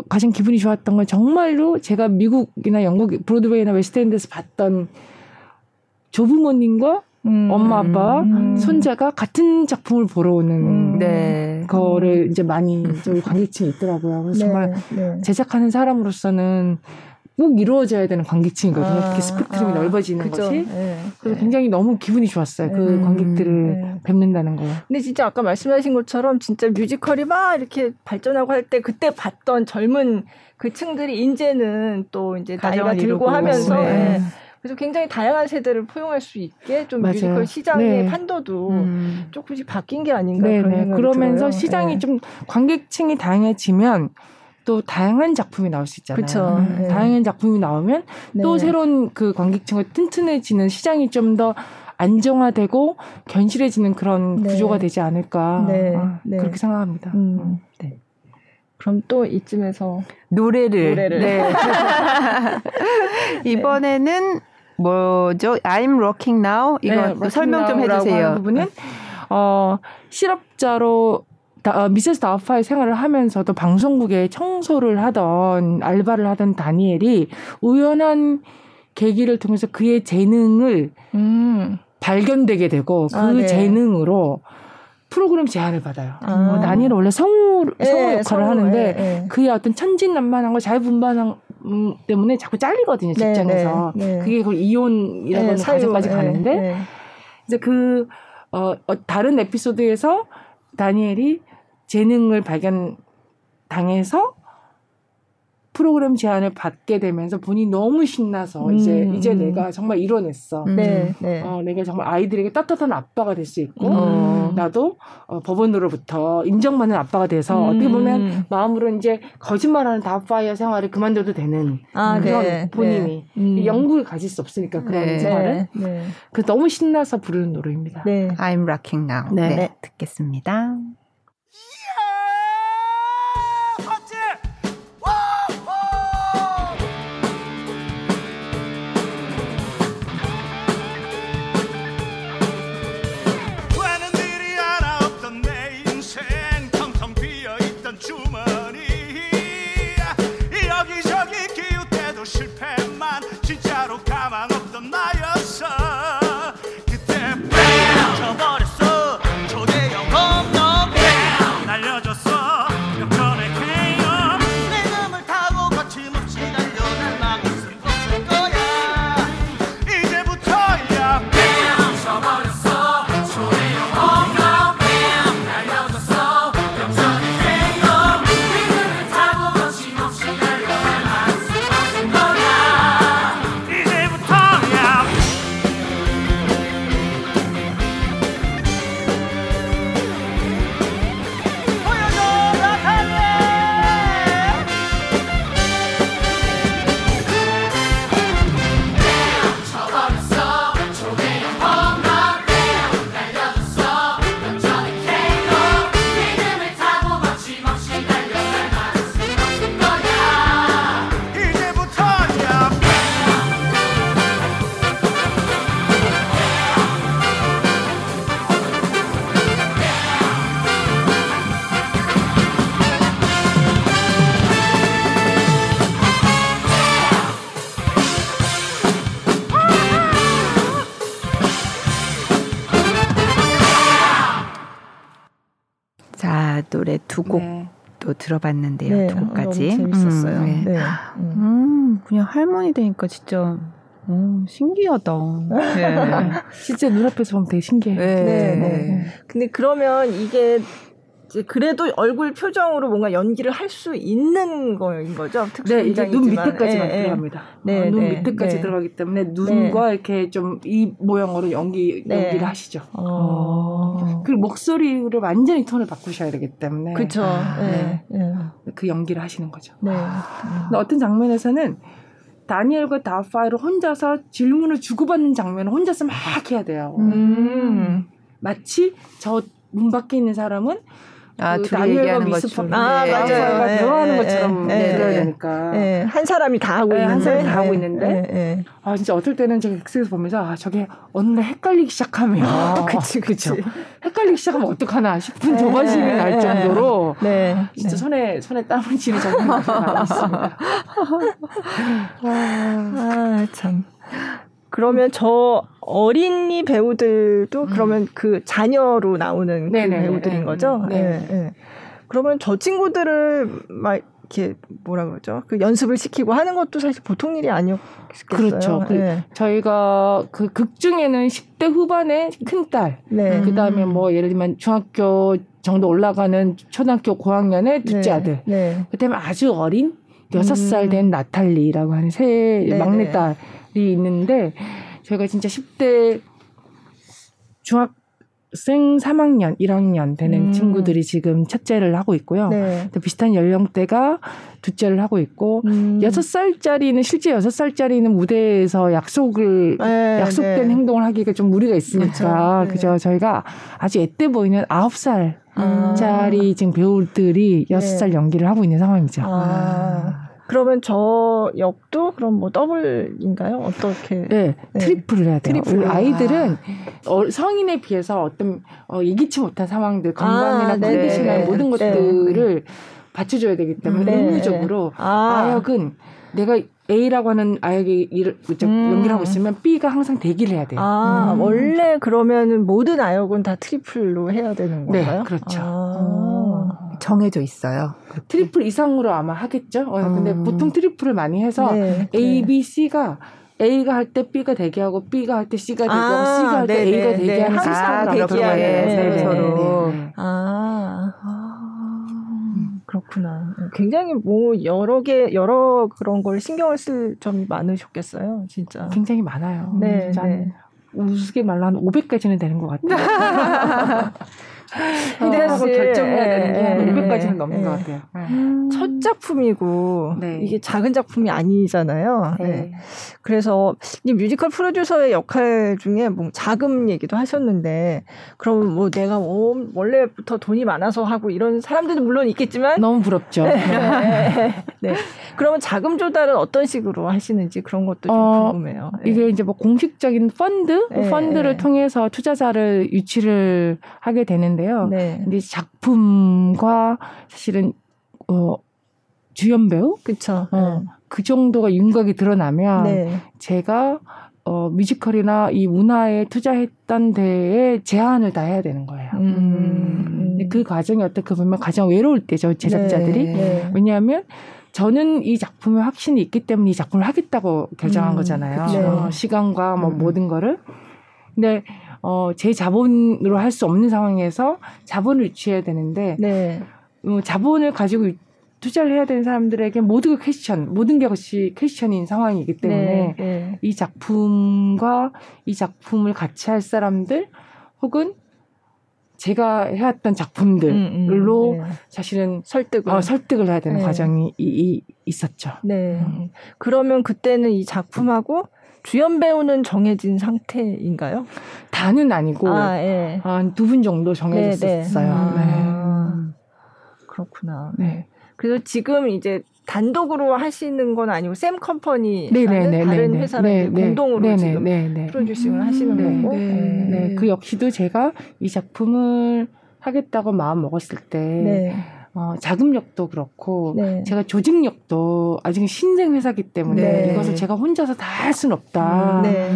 가장 기분이 좋았던 건 정말로 제가 미국이나 영국 브로드웨이나 웨스트엔드에서 봤던 조부모님과 음, 엄마 아빠 음, 손자가 같은 작품을 보러 오는 음, 네. 거를 이제 많이 저희 관객층이 있더라고요. 그래서 네, 정말 네. 제작하는 사람으로서는 꼭 이루어져야 되는 관객층이거든요. 아, 특히 스펙트럼이 아, 넓어지는 그쵸. 것이. 네, 그래서 네. 굉장히 너무 기분이 좋았어요. 그 음, 관객들을 네. 뵙는다는 거. 근데 진짜 아까 말씀하신 것처럼 진짜 뮤지컬이 막 이렇게 발전하고 할 때 그때 봤던 젊은 그 층들이 이제는 또 이제 나이가 들고 하면서 네. 그래서 굉장히 다양한 세대를 포용할 수 있게 좀 맞아요. 뮤지컬 시장의 네. 판도도 음. 조금씩 바뀐 게 아닌가 네, 그런 생각이 그러면서 들어요. 시장이 네. 좀 관객층이 다양해지면 또 다양한 작품이 나올 수 있잖아요. 그쵸. 음, 네. 다양한 작품이 나오면 네. 또 새로운 그 관객층을 튼튼해지는 시장이 좀 더 안정화되고 견실해지는 그런 네. 구조가 되지 않을까 네. 아, 네. 그렇게 생각합니다. 음. 음. 네. 그럼 또 이쯤에서 노래를, 노래를. 네. 이번에는 뭐죠? I'm rocking now 이거 네, 설명 좀 해주세요. 부분은 어 실업자로 어, 미세스 다우파의 생활을 하면서도 방송국에 청소를 하던 알바를 하던 다니엘이 우연한 계기를 통해서 그의 재능을 음. 발견되게 되고 그 아, 네. 재능으로 프로그램 제안을 받아요. 아. 어, 다니엘은 원래 성우 성우 네, 역할을 성우, 하는데 네, 그의 어떤 천진난만한 거 자유분방한 음, 때문에 자꾸 잘리거든요 네, 직장에서. 네, 네. 그게 그 이혼이라고 하는 과정까지 가는데 이제 그 어, 어, 다른 에피소드에서 다니엘이 재능을 발견 당해서 프로그램 제안을 받게 되면서 본인이 너무 신나서 음, 이제 이제 음. 내가 정말 이뤄냈어. 음. 네, 네. 어, 내가 정말 아이들에게 따뜻한 아빠가 될 수 있고 음. 나도 어, 법원으로부터 인정받는 아빠가 돼서 음. 어떻게 보면 마음으로 이제 거짓말하는 다파이어 생활을 그만둬도 되는 아, 그런 네, 본인이 네. 영국을 가질 수 없으니까 그런 네. 생활을 네. 그 너무 신나서 부르는 노래입니다. 네. I'm rocking now. 네, 네. 듣겠습니다. 들어봤는데요. 네, 두 곡까지. 재밌었어요. 음, 네. 네. 음. 음, 그냥 할머니 되니까 진짜 오, 신기하다. 네. 진짜 눈앞에서 보면 되게 신기해요. 네, 네. 네. 근데 그러면 이게 이제 그래도 얼굴 표정으로 뭔가 연기를 할 수 있는 거인 거죠. 네, 이제 눈 밑에까지만 네, 들어갑니다. 네, 어, 눈 네, 밑에까지 네. 들어가기 때문에 눈과 이렇게 좀 이 모양으로 연기 연기를 하시죠. 어. 그리고 목소리를 완전히 톤을 바꾸셔야 되기 때문에 그렇죠. 네. 그 연기를 하시는 거죠. 네. 근데 어떤 장면에서는 다니엘과 다파이를 혼자서 질문을 주고받는 장면을 혼자서 막 해야 돼요. 음. 마치 저 문 밖에 있는 사람은 아, 그 둘이 얘기하는 것처럼. 아, 네. 맞아요. 네. 대화하는 네. 것처럼 네. 들어야 되니까. 네. 한 사람이 다 하고 있는데. 한 사람이 다 하고 있는데. 아, 진짜 어떨 때는 저기 엑스에서 보면서 아, 저게 어느 날 헷갈리기 시작하면. 아, 그치, 그치. 헷갈리기 시작하면 어떡하나 싶은 조바심이 날 정도로. 네. 진짜 손에, 손에 땀을 쥐는 정도가 많았습니다. 아, 참. 그러면 저 어린이 배우들도 음. 그러면 그 자녀로 나오는 그 배우들인 거죠? 네. 네. 네. 그러면 저 친구들을 막 이렇게 뭐라 그러죠? 그 연습을 시키고 하는 것도 사실 보통 일이 아니었겠어요. 그렇죠. 그 네. 저희가 그 극 중에는 10대 후반의 큰 딸, 네. 그 다음에 뭐 예를 들면 중학교 정도 올라가는 초등학교 고학년의 둘째 네. 아들, 네. 그다음에 아주 어린 여섯 살된 음. 나탈리라고 하는 새 막내 딸. 있는데 제가 진짜 10대 중학 생 3학년, 1학년 되는 음. 친구들이 지금 첫째를 하고 있고요. 네. 비슷한 연령대가 둘째를 하고 있고 음. 6살짜리는 실제 6살짜리는 무대에서 약속을 네, 약속된 네. 행동을 하기가 좀 무리가 있으니까 그렇죠. 그죠. 저희가 아주 애때 보이는 9살 짜리 지금 배우들이 6살 연기를 하고 있는 상황이죠. 아. 그러면 저 역도 그럼 뭐 더블인가요? 어떻게? 네, 네. 트리플을 해야 돼요. 트리플. 아이들은 어, 성인에 비해서 어떤 어, 예기치 못한 상황들, 건강이나 아, 컨디션이나 네. 모든 네. 것들을 받쳐줘야 되기 때문에 네. 의무적으로 아. 아역은 내가 A라고 하는 아역이 일을 음. 연기를 하고 있으면 B가 항상 대기를 해야 돼요. 아, 음. 원래 그러면 모든 아역은 다 트리플로 해야 되는 네, 건가요? 네, 그렇죠. 아. 정해져 있어요. 그렇게. 트리플 이상으로 아마 하겠죠. 어, 근데 음. 보통 트리플을 많이 해서 네, A, 네. B, C가 A가 할 때 B가 대기하고 B가 할 때 C가 대기하고 아, C가 할때 A가 대기하는 항상 대기하는 서로. 아. 그렇구나. 굉장히 뭐 여러 개 여러 그런 걸 신경을 쓸 점이 많으셨겠어요, 진짜. 굉장히 많아요. 네, 네. 우스게 말로 한 500까지는 되는 것 같아요. 히데라고 결정해야 되는 게 500까지는 넘는 것 같아요. 음. 첫 작품이고 네. 이게 작은 작품이 아니잖아요. 네. 네. 그래서 이 뮤지컬 프로듀서의 역할 중에 뭐 자금 얘기도 하셨는데 그럼 뭐 내가 원래부터 돈이 많아서 하고 이런 사람들도 물론 있겠지만 너무 부럽죠. 네. 네. 그러면 자금 조달은 어떤 식으로 하시는지 그런 것도 좀 어, 궁금해요. 네. 이게 이제 뭐 공식적인 펀드, 네. 펀드를 통해서 투자자를 유치를 하게 되는 있는데요. 네. 근데 작품과 사실은 어 주연 배우 그쵸. 어, 네. 그 정도가 윤곽이 드러나면 네. 제가 어, 뮤지컬이나 이 문화에 투자했던 데에 제한을 다 해야 되는 거예요. 음. 근데 그 과정이 어떻게 보면 가장 외로울 때죠, 제작자들이. 네. 네. 왜냐하면 저는 이 작품에 확신이 있기 때문에 이 작품을 하겠다고 결정한 음. 거잖아요. 어, 시간과 뭐 음. 모든 거를. 근데 어, 제 자본으로 할 수 없는 상황에서 자본을 유치해야 되는데 네. 어, 자본을 가지고 투자를 해야 되는 사람들에게 모두가 퀘스천, 모든 것이 퀘스천인 상황이기 때문에 네, 네. 이 작품과 이 작품을 같이 할 사람들 혹은 제가 해왔던 작품들로 음, 음, 네. 사실은 설득을 어, 설득을 해야 되는 네. 과정이 이, 이, 있었죠. 네. 음. 그러면 그때는 이 작품하고 주연 배우는 정해진 상태인가요? 다는 아니고 아, 예. 한두분 정도 정해졌었어요. 네, 네. 아, 네. 그렇구나. 네. 그래서 지금 이제 단독으로 하시는 건 아니고 샘 컴퍼니 네, 네, 네, 다른 회사랑 공동으로 지금 프로듀싱을 하시는 거고. 네, 그 역시도 제가 이 작품을 하겠다고 마음 먹었을 때 어, 자금력도 그렇고 네. 제가 조직력도 아직 신생 회사기 때문에 네. 이것을 제가 혼자서 다 할 수는 없다. 음, 네.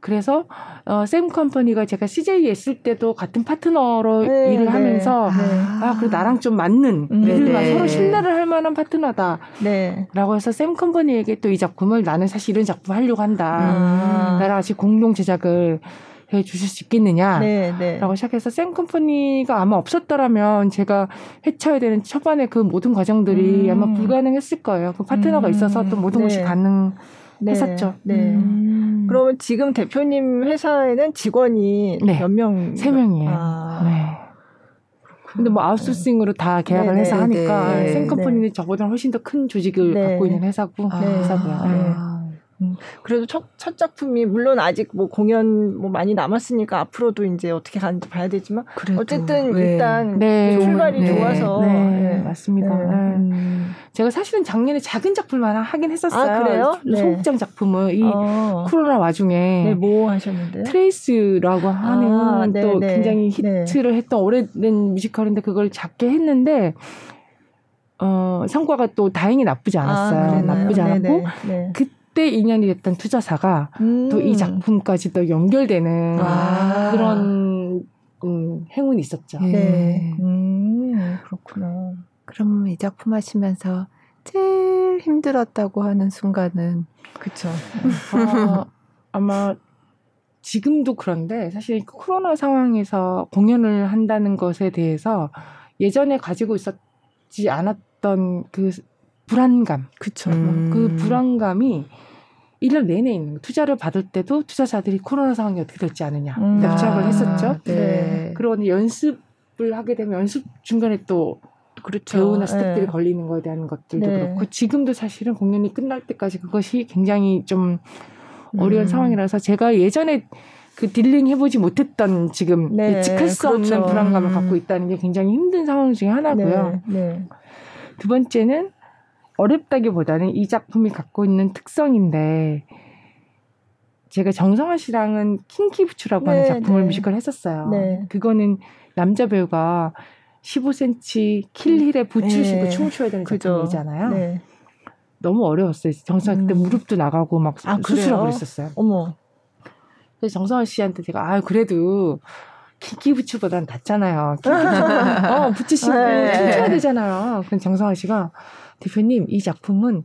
그래서 어, 샘 컴퍼니가 제가 CJ에 있을 때도 같은 파트너로 네, 일을 네, 하면서 네. 아, 그래 나랑 좀 맞는 음, 일을 네. 서로 신뢰를 할 만한 파트너다. 네. 라고 해서 샘 컴퍼니에게 또 이 작품을 나는 사실 이런 작품 하려고 한다. 음. 나랑 같이 공동 제작을 해 주실 수 있겠느냐. 네, 네. 라고 시작해서 샘 컴퍼니가 아마 없었더라면 제가 해쳐야 되는 초반에 그 모든 과정들이 음. 아마 불가능했을 거예요. 그 파트너가 음. 있어서 또 모든 것이 가능 네. 했었죠. 네. 음. 그러면 지금 대표님 회사에는 직원이 네. 몇 명? 세 명이에요. 아. 네. 근데 뭐 아웃소싱으로 다 계약을 네네, 해서 하니까 네, 생컴퍼니는 네. 저보다 훨씬 더 큰 조직을 네. 갖고 있는 회사고 아, 회사고요. 아. 음, 그래도 첫, 첫 작품이 물론 아직 뭐 공연 뭐 많이 남았으니까 앞으로도 이제 어떻게 가는지 봐야 되지만 어쨌든 네. 일단 네. 출발이 네. 좋아서 네. 네. 맞습니다. 네. 음. 제가 사실은 작년에 작은 하나 하긴 했었어요. 아, 그래요? 소극장 작품을 이 어. 코로나 와중에 뭐 하셨는데 트레이스라고 하는 아, 또 굉장히 히트를 했던 오래된 뮤지컬인데 그걸 작게 했는데 어, 성과가 또 다행히 나쁘지 않았어요. 아, 나쁘지 않았고 그 그때 인연이 됐던 투자사가 음. 또이 작품까지 또 연결되는 아. 그런 음, 행운이 있었죠. 네. 네. 음, 그렇구나. 그럼 이 작품 하시면서 제일 힘들었다고 하는 순간은 그쵸. 아, 아마 지금도 그런데 사실 코로나 상황에서 공연을 한다는 것에 대해서 예전에 가지고 있었지 않았던 그 불안감. 그쵸. 음. 그 불안감이 1년 내내 있는 거. 투자를 받을 때도 투자자들이 코로나 상황이 어떻게 될지 아느냐 음. 걱정을 아, 했었죠. 네. 그리고 연습을 하게 되면 연습 중간에 또 그렇죠. 배우나 스태프들이 네. 걸리는 거에 대한 것들도 네. 그렇고 지금도 사실은 공연이 끝날 때까지 그것이 굉장히 좀 어려운 음. 상황이라서 제가 예전에 그 딜링 해보지 못했던 지금 네. 예측할 수 그렇죠. 없는 불안감을 갖고 음. 있다는 게 굉장히 힘든 상황 중에 하나고요. 네. 네. 두 번째는 어렵다기보다는 이 작품이 갖고 있는 특성인데 제가 정성화 씨랑은 킹키부츠라고 하는 네, 작품을 네. 뮤지컬 했었어요. 네. 그거는 남자 배우가 15cm 킬힐에 부츠를 신고 네. 춤을 춰야 되는 그죠. 작품이잖아요. 네. 너무 어려웠어요. 정성화 그때 음. 무릎도 나가고 막 아, 수술하고 그랬었어요. 어머. 그래서 정성화 씨한테 제가 아 그래도 킹키부츠보단 낫잖아요. 어 부츠 신고 네. 춤춰야 되잖아요. 그럼 정성화 씨가 대표님 이 작품은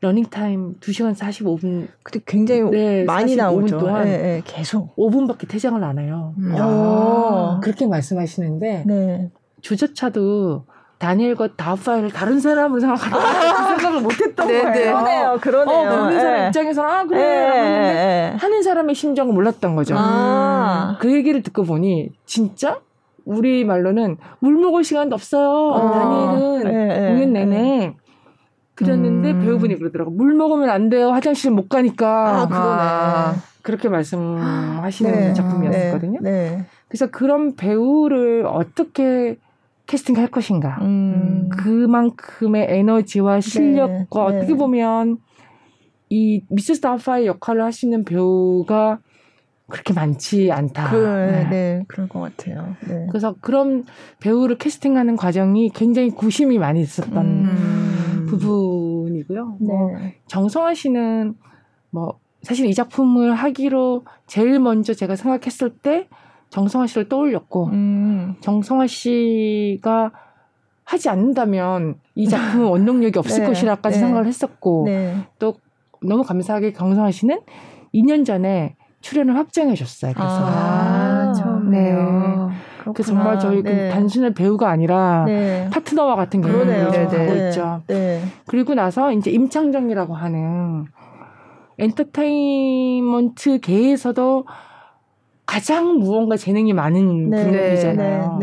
러닝타임 2시간 45분. 근데 굉장히 네, 많이 나오죠. 동안 네, 네, 계속 5분밖에 퇴장을 안 해요. 음. 아. 그렇게 말씀하시는데 네. 주저차도 다니엘과 다우파이를 다른 사람으로 생각하고 아~ 그 생각을 못했던 네, 거예요. 그러네요, 그러네요. 어, 보는 사람 네. 입장에서는 아 그래 네. 하는 사람의 심정을 몰랐던 거죠. 아~ 그 얘기를 듣고 보니 진짜 우리 말로는 물 먹을 시간도 없어요. 아~ 다니엘은 공연 내내 그랬는데 음. 배우분이 그러더라고. 물 먹으면 안 돼요. 화장실 못 가니까. 아, 그러네. 아, 그렇게 말씀하시는 네. 작품이었거든요. 네. 네. 그래서 그런 배우를 어떻게 캐스팅할 것인가. 음. 그만큼의 에너지와 실력과 네. 어떻게 네. 보면 이 미스 스타파의 역할을 하시는 배우가 그렇게 많지 않다. 그, 네. 네, 그럴 것 같아요. 네. 그래서 그런 배우를 캐스팅하는 과정이 굉장히 구심이 많이 있었던 음. 부분이고요. 네. 뭐 정성화 씨는 뭐 사실 이 작품을 하기로 제일 먼저 제가 생각했을 때 정성화 씨를 떠올렸고 음. 정성화 씨가 하지 않는다면 이 작품은 원동력이 없을 네. 것이라까지 네. 생각을 했었고 네. 또 너무 감사하게 정성화 씨는 2년 전에 출연을 확정해 줬어요. 그래서 아, 처음에요. 네. 그 정말 저희 그 네. 그 단순한 배우가 아니라 네. 파트너와 같은 경우를 가고 네. 있죠. 네. 그리고 나서 이제 임창정이라고 하는 엔터테인먼트계에서도 가장 무언가 재능이 많은 네. 분이잖아요.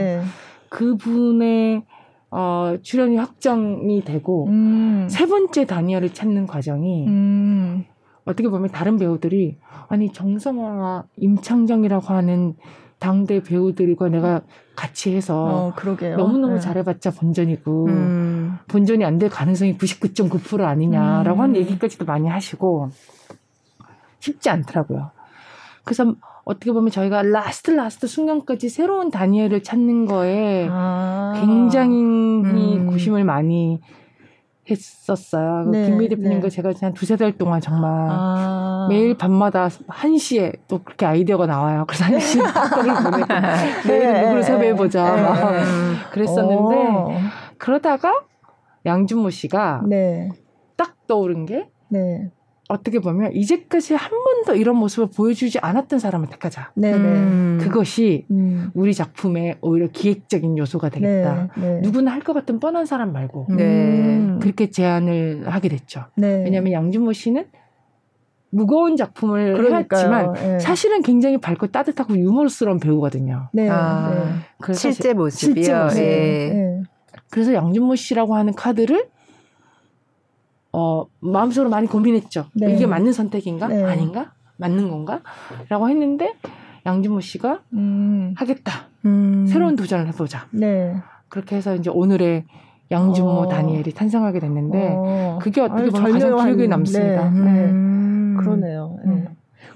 그분의 어, 출연이 확정이 되고 음. 세 번째 다니엘을 찾는 과정이 음. 어떻게 보면 다른 배우들이 아니 정성화와 임창정이라고 하는 당대 배우들과 내가 같이 해서 어, 너무너무 네. 잘해봤자 본전이고 음. 본전이 안 될 가능성이 99.9% 아니냐라고 음. 하는 얘기까지도 많이 하시고 쉽지 않더라고요. 그래서 어떻게 보면 저희가 last last 순간까지 새로운 다니엘을 찾는 거에 아. 굉장히 음. 고심을 많이 했었어요. 네, 김미 대표님과 네. 제가 한 두세 달 동안 정말 아. 매일 밤마다 1시에 또 그렇게 아이디어가 나와요. 그래서 1시에 톡을 보내고 내일 네, 누구를 섭외해보자. 네. 막 그랬었는데 오. 그러다가 양준모 씨가 네. 딱 떠오른 게 네. 어떻게 보면 이제까지 한 번도 이런 모습을 보여주지 않았던 사람을 택하자. 네, 네. 음. 그것이 음. 우리 작품의 오히려 기획적인 요소가 되겠다. 네, 네. 누구나 할 것 같은 뻔한 사람 말고 네. 음. 그렇게 제안을 하게 됐죠. 네. 왜냐하면 양준모 씨는 무거운 작품을 그러니까요. 해왔지만 네. 사실은 굉장히 밝고 따뜻하고 유머스러운 배우거든요. 네. 아, 실제 모습이요. 실제 모습. 네. 그래서 양준모 씨라고 하는 카드를 어, 마음속으로 많이 고민했죠. 네. 이게 맞는 선택인가? 네. 아닌가? 맞는 건가? 라고 했는데 양준모 씨가 음. 하겠다. 음. 새로운 도전을 해보자. 네. 그렇게 해서 이제 오늘의 양준모 어. 다니엘이 탄생하게 됐는데 어. 그게 어떻게 보면 가장 기억에 남습니다. 네. 음. 그러네요.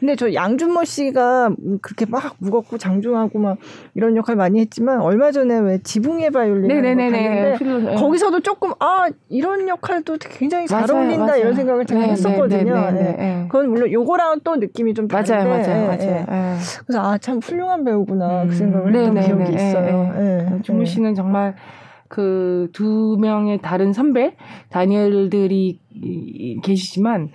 네. 근데 저 양준모 씨가 그렇게 막 무겁고 장중하고 막 이런 역할 많이 했지만 얼마 전에 왜 지붕의 바이올린 네네네 네. 거기서도 조금 아 이런 역할도 굉장히 잘 맞아요, 어울린다 맞아요. 이런 생각을 제가 네, 했었거든요. 네, 네, 네, 그건 물론 요거랑 또 느낌이 좀 다른데 맞아요, 맞아요, 맞아요. 그래서 아 참 훌륭한 배우구나 그 음. 그 생각을 했던 기억이 있어요. 준모 씨는 정말 그 두 명의 다른 선배 다니엘들이 계시지만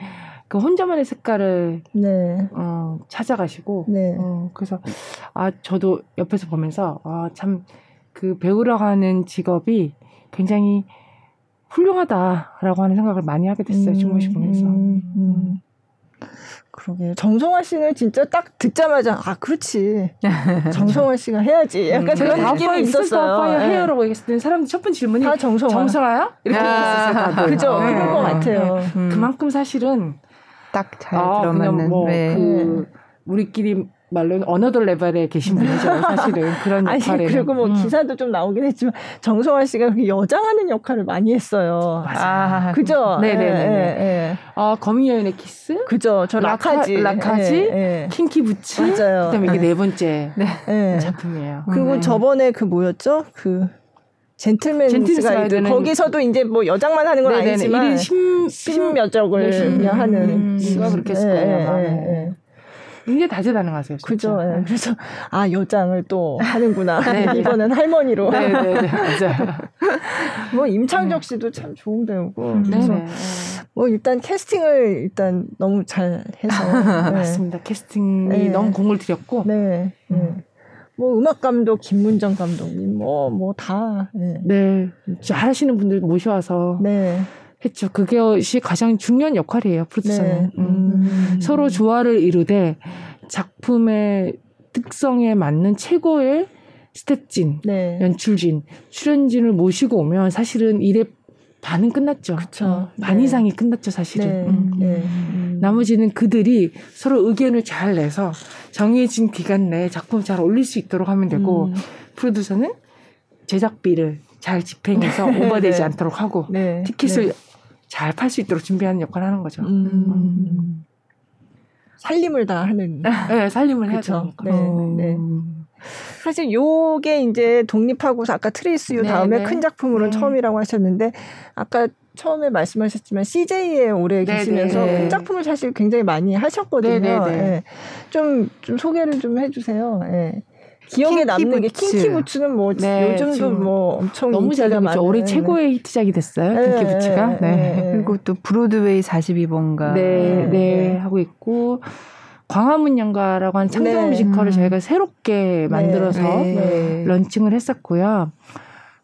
그 혼자만의 색깔을 네. 어, 찾아가시고 네. 어, 그래서 아 저도 옆에서 보면서 아 참 그 배우라고 하는 직업이 굉장히 훌륭하다라고 하는 생각을 많이 하게 됐어요. 음, 중국시 보면서. 음, 음. 그러게 정성화 씨는 진짜 딱 듣자마자 아 그렇지 정성화 씨가 해야지 약간 음, 그런 느낌이 있었어요. 네. 해요라고 얘기했을 때 사람들 첫 번째 질문이 다 정성화 정성화야 이렇게 했었어요. 그죠 네. 그런 것 같아요. 네. 음. 그만큼 사실은 딱잘 아, 들어맞는. 뭐 네. 그 우리끼리 말로는 another level에 계신 분이죠. 사실은 그런 역할에. 아니 그리고 뭐 음. 기사도 좀 나오긴 했지만 정성화 씨가 그 여장하는 역할을 많이 했어요. 맞아. 아, 그죠? 네네네. 예, 예, 예. 아 거미 여인의 키스. 그죠. 저 라카지. 라카지. 예, 예. 킹키 부츠. 맞아요. 그다음에 이게 네 번째 네. 작품이에요. 그리고 음. 저번에 그 뭐였죠? 그 젠틀맨스 가이드 거기서도 이제 뭐 여장만 하는 건 네네네. 아니지만 1인 10, 몇 적을 네, 그냥 하는 누가 그렇게 했을 거예요. 네, 네, 굉장히 다재다능하세요. 그죠. 네. 그래서 아 여장을 또 하는구나. 네, 이번엔 할머니로. 네네 맞아요. 뭐 임창정 씨도 참 좋은 배우고. 그래서 뭐 일단 캐스팅을 일단 너무 잘 해서 맞습니다. 캐스팅이 너무 공을 들였고. 네. 음. 뭐 음악 감독 김문정 감독님 뭐 뭐 다 네. 네. 잘하시는 분들 모셔와서 네. 했죠. 그것이 가장 중요한 역할이에요. 프로듀서는 네. 음. 음. 서로 조화를 이루되 작품의 특성에 맞는 최고의 스텝진, 네. 연출진, 출연진을 모시고 오면 사실은 일의 반은 끝났죠. 그쵸. 어, 반 네. 이상이 끝났죠, 사실은. 네. 음. 네. 음. 나머지는 그들이 서로 의견을 잘 내서 정해진 기간 내에 작품을 잘 올릴 수 있도록 하면 되고 음. 프로듀서는 제작비를 잘 집행해서 네. 오버되지 않도록 하고 네. 티켓을 네. 잘팔 수 있도록 준비하는 역할을 하는 거죠. 음. 음. 살림을 다 하는. 네, 살림을 해죠. 네, 네. 사실 요게 이제 독립하고 아까 트레이스유 네, 다음에 네. 큰 작품으로는 네. 처음이라고 하셨는데 아까 처음에 말씀하셨지만 CJ에 오래 네, 계시면서 네, 네. 큰 작품을 사실 굉장히 많이 하셨거든요. 네, 좀, 좀 소개를 좀 해주세요. 네. 기억에 남는 게 킹키 부츠는 뭐 네, 요즘도 뭐 엄청 너무 잘 되고 올해 최고의 히트작이 됐어요. 네, 킹키 부츠가. 네. 네. 그리고 또 브로드웨이 42번가 네, 네, 하고 있고 광화문 연가라고 하는 창작 네. 뮤지컬을 음. 저희가 새롭게 만들어서 런칭을 했었고요.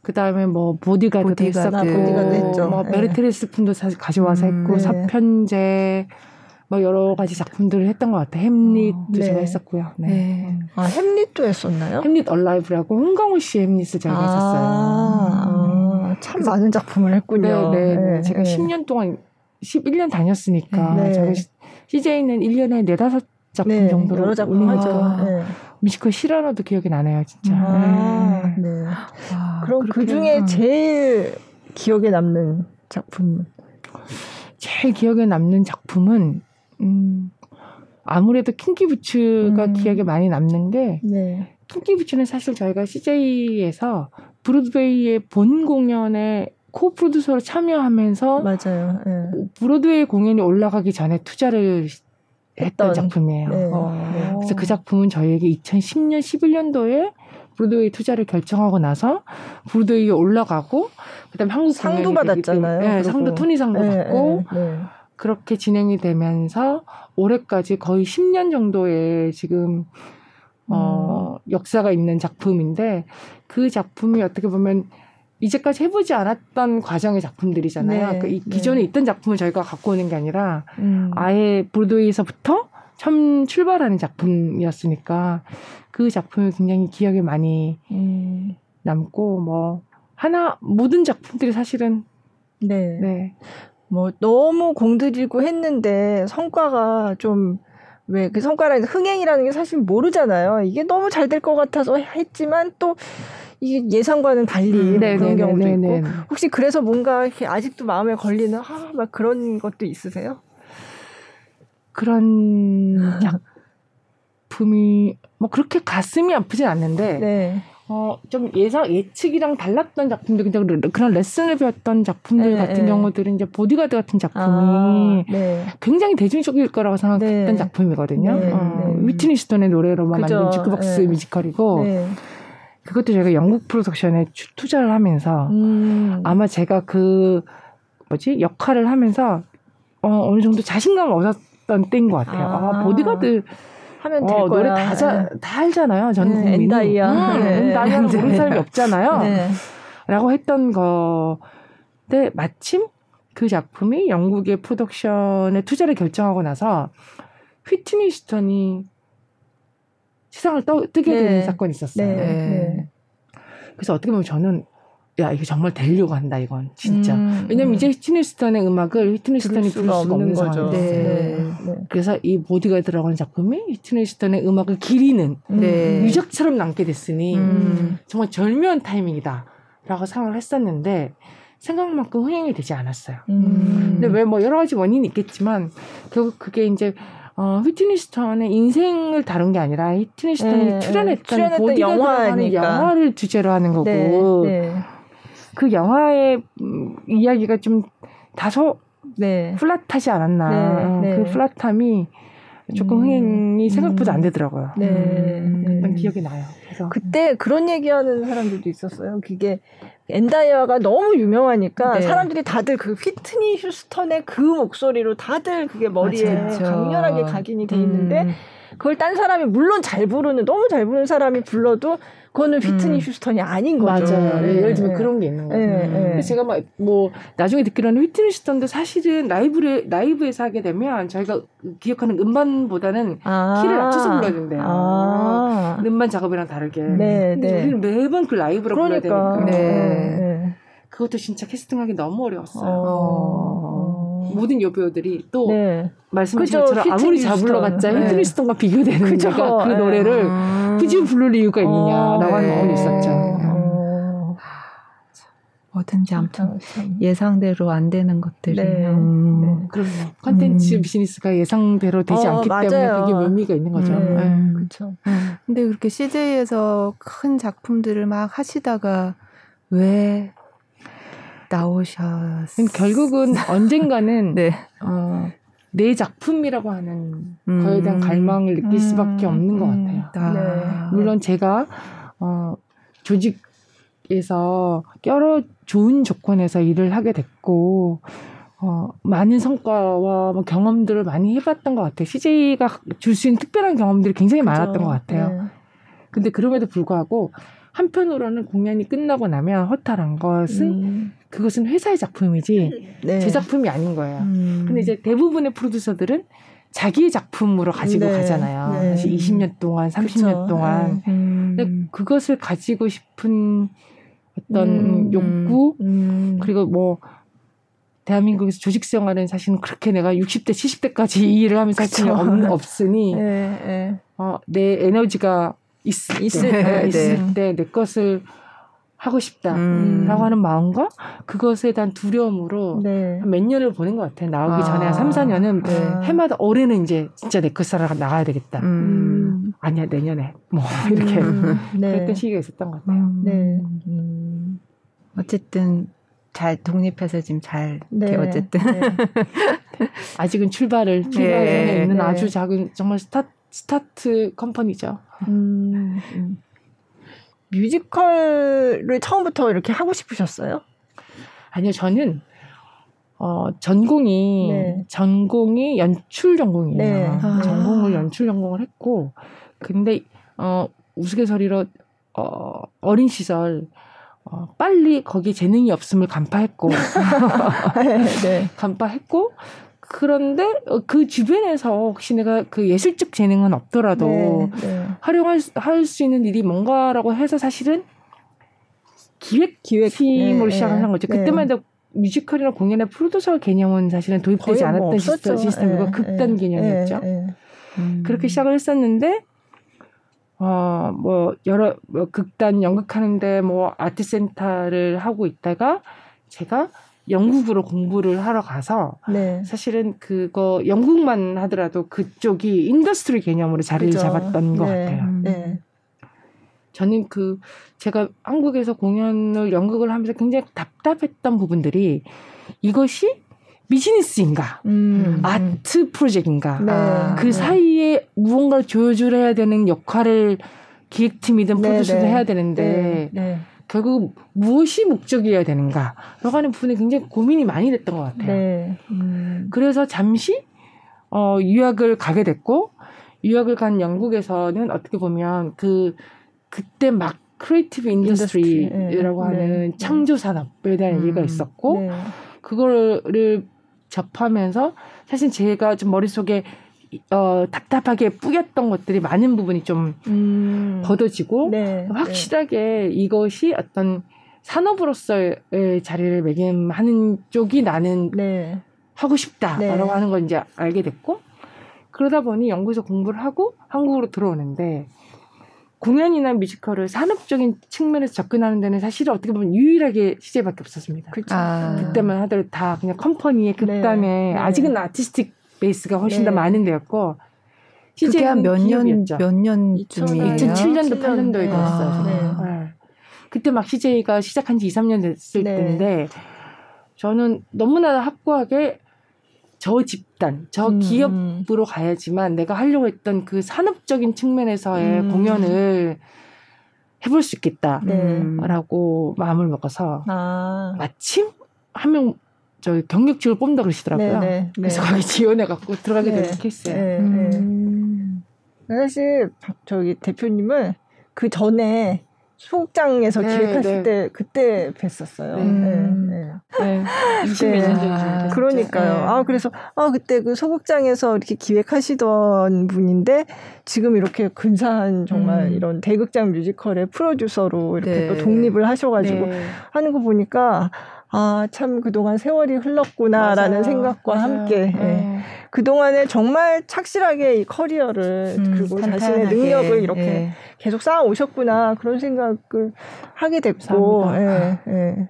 그 다음에 뭐 보디가드도 보디가드. 했었고, 보디가드. 뭐 베르테르의 슬픔도 사실 가져와서 음, 했고, 네. 서편제, 뭐 여러 가지 작품들을 했던 것 같아요. 햄릿도 어, 네. 제가 했었고요. 네. 네. 아 햄릿도 했었나요? 햄릿 얼라이브라고 홍광호 씨의 햄릿을 제가 아, 했었어요. 아, 참 많은 작품을 했군요. 네, 네. 네 제가 10년 동안 11년 다녔으니까 네. 제가 CJ는 1년에 4, 5 작품 정도로 여러 작품 하죠. 네. 뮤지컬 실화로도 기억이 나네요, 진짜. 아, 네. 네. 아, 그럼 그 중에 제일 기억에 남는 작품? 제일 기억에 남는 작품은 음, 아무래도 킹키부츠가 음. 기억에 많이 남는 게 네. 킹키부츠는 사실 저희가 CJ에서 브로드웨이의 본 공연에 co-producer로 참여하면서 맞아요. 네. 브로드웨이 공연이 올라가기 전에 투자를 했던. 작품이에요. 네. 어. 그래서 그 작품은 저희에게 2010년, 11년도에 브로드웨이 투자를 결정하고 나서 브로드웨이에 올라가고 그다음에 한국 상도 받았잖아요, 네. 상도 토니 상도 네, 받고 네, 네. 그렇게 진행이 되면서 올해까지 거의 10년 정도의 지금 어, 음. 역사가 있는 작품인데 그 작품이 어떻게 보면 이제까지 해보지 않았던 과정의 작품들이잖아요. 네, 그 이- 네. 기존에 있던 작품을 저희가 갖고 오는 게 아니라 음. 아예 브로드웨이에서부터 처음 출발하는 작품이었으니까 그 작품이 굉장히 기억에 많이 음. 남고 뭐 하나 모든 작품들이 사실은 네. 네 뭐 너무 공들이고 했는데 성과가 좀 왜 그 성과라는 흥행이라는 게 사실 모르잖아요. 이게 너무 잘 될 것 같아서 했지만 또 이게 예상과는 달리 음, 뭐 네, 그런 네, 경우도 네, 있고. 혹시 그래서 뭔가 이렇게 아직도 마음에 걸리는 아, 막 그런 것도 있으세요? 그런 작품이 뭐 그렇게 가슴이 아프진 않는데 네. 어, 좀 예상, 예측이랑 달랐던 작품들, 그냥 레- 그런 레슨을 배웠던 작품들 네, 같은 네. 경우들은 이제 보디가드 같은 작품이 아, 네. 굉장히 대중적일 거라고 생각했던 네. 작품이거든요. 네, 어, 네. 위트니 스톤의 노래로만 그죠. 만든 주크박스 네. 뮤지컬이고, 네. 그것도 저희가 영국 프로덕션에 추- 투자를 하면서, 음. 아마 제가 그, 뭐지, 역할을 하면서, 어, 어느 정도 자신감을 얻었던 때인 것 같아요. 아, 아. 보디가드 하면 될 어, 거야. 노래 다, 자, 다 알잖아요. 전 네, 국민이. And I. 음, 네. And I는 모르는 사람이 없잖아요. 네. 라고 했던 거데 마침 그 작품이 영국의 프로덕션에 투자를 결정하고 나서 휘트니 휴스턴이 세상을 떠, 뜨게 네. 되는 사건이 있었어요. 네. 네. 네. 그래서 어떻게 보면 저는 야 이게 정말 되려고 한다 이건 진짜. 음, 왜냐면 음. 이제 휘트니 휴스턴의 음악을 휘트니 들을 휴스턴이 수가 부를 수가 없는 없는 거죠. 네. 네. 그래서 이 보디가드라는 작품이 휘트니 휴스턴의 음악을 기리는 네. 음. 유작처럼 남게 됐으니 음. 정말 절묘한 타이밍이다라고 생각을 했었는데 생각만큼 흥행이 되지 않았어요. 음. 근데 왜 뭐 여러 가지 원인이 있겠지만 결국 그게 이제 어, 휘트니 휴스턴의 인생을 다룬 게 아니라 휘트니 휴스턴이 네, 출연했던 출연했던 보디가드라는 영화니까. 영화를 주제로 하는 거고 네. 네. 그 영화의 음, 이야기가 좀 다소 네. 플랫하지 않았나 네, 어, 네. 그 플랫함이 조금 음, 흥행이 생각보다 음. 안 되더라고요. 네. 음. 네. 기억이 나요. 그래서 그때 그런 얘기하는 사람들도 있었어요. 그게 엔다이아가 너무 유명하니까 네. 사람들이 다들 그 휘트니 휴스턴의 그 목소리로 다들 그게 머리에 맞아, 맞아. 강렬하게 각인이 돼 있는데 음. 그걸 딴 사람이 물론 잘 부르는 너무 잘 부르는 사람이 불러도 그거는 휘트니 음. 휴스턴이 아닌 거죠. 맞아요. 네, 예를 들면 네. 그런 게 있는 거예요. 네, 네. 제가 막 뭐 나중에 듣기로는 휘트니 휴스턴도 사실은 라이브를 라이브에서 하게 되면 저희가 기억하는 음반보다는 아. 키를 낮춰서 불러야 된대요. 아. 음반 작업이랑 다르게. 네, 네. 우리는 매번 그 라이브로 불러야 그러니까. 되니까. 네. 네. 그것도 진짜 캐스팅하기 너무 어려웠어요. 어. 모든 여배우들이 또 네. 말씀하신 것처럼 아무리 휘트니 잘 휴스턴. 불러봤자 네. 휘트니 휴스턴과 비교되는. 내가 그 네. 노래를 음. 굳이 부를 이유가 있느냐라고 어, 하는 네. 부분이 있었죠. 어. 뭐든지 아무튼 참. 예상대로 안 되는 것들이. 네. 음. 네. 그럼요. 컨텐츠 음. 비즈니스가 예상대로 되지 어, 않기 때문에 맞아요. 그게 의미가 있는 거죠. 음. 네. 음. 그렇죠. 근데 그렇게 CJ에서 큰 작품들을 막 하시다가 왜 나오셨? 그럼 결국은 언젠가는 네. 어, 내 작품이라고 하는 음. 거에 대한 갈망을 느낄 음. 수밖에 없는 것 음. 같아요. 아. 네. 물론 제가 어, 조직에서 여러 좋은 조건에서 일을 하게 됐고 어, 많은 성과와 뭐 경험들을 많이 해봤던 것 같아요. CJ가 줄 수 있는 특별한 경험들이 굉장히 많았던 그죠. 것 같아요. 네. 근데 그럼에도 불구하고 한편으로는 공연이 끝나고 나면 허탈한 것은 음. 그것은 회사의 작품이지 네. 제 작품이 아닌 거예요. 음. 근데 이제 대부분의 프로듀서들은 자기의 작품으로 가지고 네. 가잖아요. 네. 사실 20년 동안, 30년 그쵸. 동안. 음. 근데 그것을 가지고 싶은 어떤 음. 욕구 음. 그리고 뭐 대한민국에서 조직 생활은 사실은 그렇게 내가 60대, 70대까지 이 일을 하면서 할 그쵸. 수는 없, 없으니 네, 네. 어, 내 에너지가 있을, 있을 때, 때, 있을 네. 때내 것을 하고 싶다라고 음. 하는 마음과 그것에 대한 두려움으로 네. 한몇 년을 보낸 것 같아요. 나오기 아. 전에 한 3, 4년은 네. 해마다 올해는 이제 진짜 내것 살아 나가야 되겠다. 음. 음. 아니야 내년에 뭐 이렇게 음. 네. 그랬던 시기가 있었던 것 같아요. 음. 네. 음. 어쨌든 잘 독립해서 지금 잘 네. 어쨌든 네. 아직은 출발을 출발에 네. 있는 네. 아주 작은 정말 sta- start company죠. 뮤지컬을 처음부터 이렇게 하고 싶으셨어요? 아니요, 저는 어, 전공이 네. 전공이 연출 전공이에요. 네. 아. 전공을 연출 전공을 했고 근데 어 우스갯소리로 어 어린 시절 어, 빨리 거기 재능이 없음을 간파했고 네. 간파했고 그런데 어, 그 주변에서 혹시 내가 그 예술적 재능은 없더라도 네, 네. 활용할 할 수 있는 일이 뭔가라고 해서 사실은 기획 기획 팀으로 네, 시작을 한 거죠. 네. 그때만 해도 뮤지컬이나 공연의 프로듀서 개념은 사실은 도입되지 뭐 않았던 뭐 시스템이고 네, 극단 개념이었죠. 음. 그렇게 시작을 했었는데 어, 뭐, 여러, 뭐, 극단 연극하는데 뭐, 아트센터를 하고 있다가 제가 영국으로 공부를 하러 가서 네. 사실은 그거 영국만 하더라도 그쪽이 industry 개념으로 자리를 그죠. 잡았던 것 네. 같아요. 네. 저는 그 제가 한국에서 공연을 연극을 하면서 굉장히 답답했던 부분들이 이것이 비즈니스인가, 음. art project인가, 네. 그 네. 사이에 무언가를 조여줘야 되는 역할을 기획팀이든 네, 프로듀서든 네. 해야 되는데 네. 결국 무엇이 목적이어야 되는가라고 하는 부분에 굉장히 고민이 많이 됐던 것 같아요. 음. 그래서 잠시 어, 유학을 가게 됐고 유학을 간 영국에서는 어떻게 보면 그 그때 막 creative industry라고 하는 창조 산업에 대한 음. 얘기가 있었고 그거를 접하면서 사실 제가 좀 머릿속에 어, 답답하게 뿌였던 것들이 많은 부분이 좀 음. 걷어지고 네, 확실하게 네. 이것이 어떤 산업으로서의 자리를 매김하는 쪽이 나는 네. 하고 싶다라고 네. 하는 걸 이제 알게 됐고 그러다 보니 연구소 공부를 하고 한국으로 들어오는데 공연이나 뮤지컬을 산업적인 측면에서 접근하는 데는 사실 어떻게 보면 유일하게 시제밖에 없었습니다. 그렇죠. 아. 그때만 하더라도 다 그냥 컴퍼니의 극단에 네. 네. 아직은 아티스틱 베이스가 훨씬 네. 더 많은 데였고 그게 한 몇 년 몇 년쯤이에요? 2007년도 8년도에 그랬어요. 네. 네. 그때 막 CJ가 시작한 지 2, 3년 됐을 네. 때인데 저는 너무나 확고하게 저 집단, 저 음. 기업으로 가야지만 내가 하려고 했던 그 산업적인 측면에서의 음. 공연을 해볼 수 있겠다라고 네. 마음을 먹어서 아. 마침 한 명 저기 경력직을 뽑는다 그러시더라고요. 네네. 네. 그래서 거기 지원해갖고 들어가게 네. 된 케이스예요. 네. 음. 사실 저기 대표님은 그 전에 소극장에서 네, 기획했을 네. 때 그때 뵀었어요. 음. 네, 네. 20몇 년 전이죠. 그러니까요. 네. 아 그래서 아 그때 그 소극장에서 이렇게 기획하시던 분인데 지금 이렇게 근사한 정말 음. 이런 대극장 뮤지컬의 프로듀서로 이렇게 또 독립을 하셔가지고 하는 거 보니까 아, 참 그동안 세월이 흘렀구나라는 맞아요. 생각과 맞아요. 함께 예. 그동안에 정말 착실하게 이 커리어를 음, 그리고 탄탄하게. 자신의 능력을 이렇게 예. 계속 쌓아 오셨구나 그런 생각을 하게 됐고 예, 예.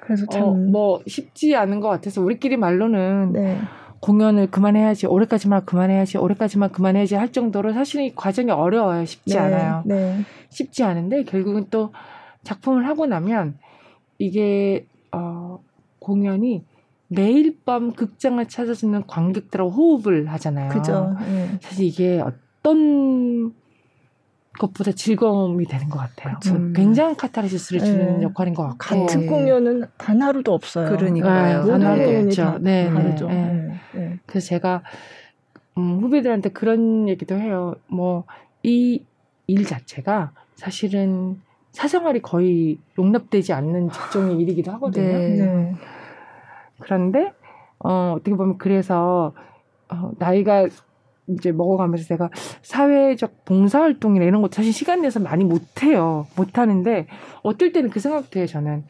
그래서 참뭐 어, 쉽지 않은 것 같아서 우리끼리 말로는 네. 공연을 그만해야지 올해까지만 그만해야지 올해까지만 그만해야지 할 정도로 사실은 이 과정이 어려워요 쉽지 네, 않아요 네. 쉽지 않은데 결국은 또 작품을 하고 나면 이게 어, 공연이 매일 밤 극장을 찾아주는 관객들하고 호흡을 하잖아요. 그죠. 네. 사실 이게 어떤 것보다 즐거움이 되는 것 같아요. 음. 굉장한 카타르시스를 주는 네. 역할인 것 같고 같은 공연은 단 하루도 없어요. 그러니까요. 네, 단 하루도 없죠. 네, 네, 네. 네. 그래서 제가 음, 후배들한테 그런 얘기도 해요. 뭐 이 일 자체가 사실은 사생활이 거의 용납되지 않는 직종의 일이기도 하거든요. 네. 네. 그런데 어, 어떻게 보면 그래서 어, 나이가 이제 먹어가면서 제가 사회적 봉사활동이나 이런 것 사실 시간 내서 많이 못해요. 못하는데 어떨 때는 그 생각도 해요. 저는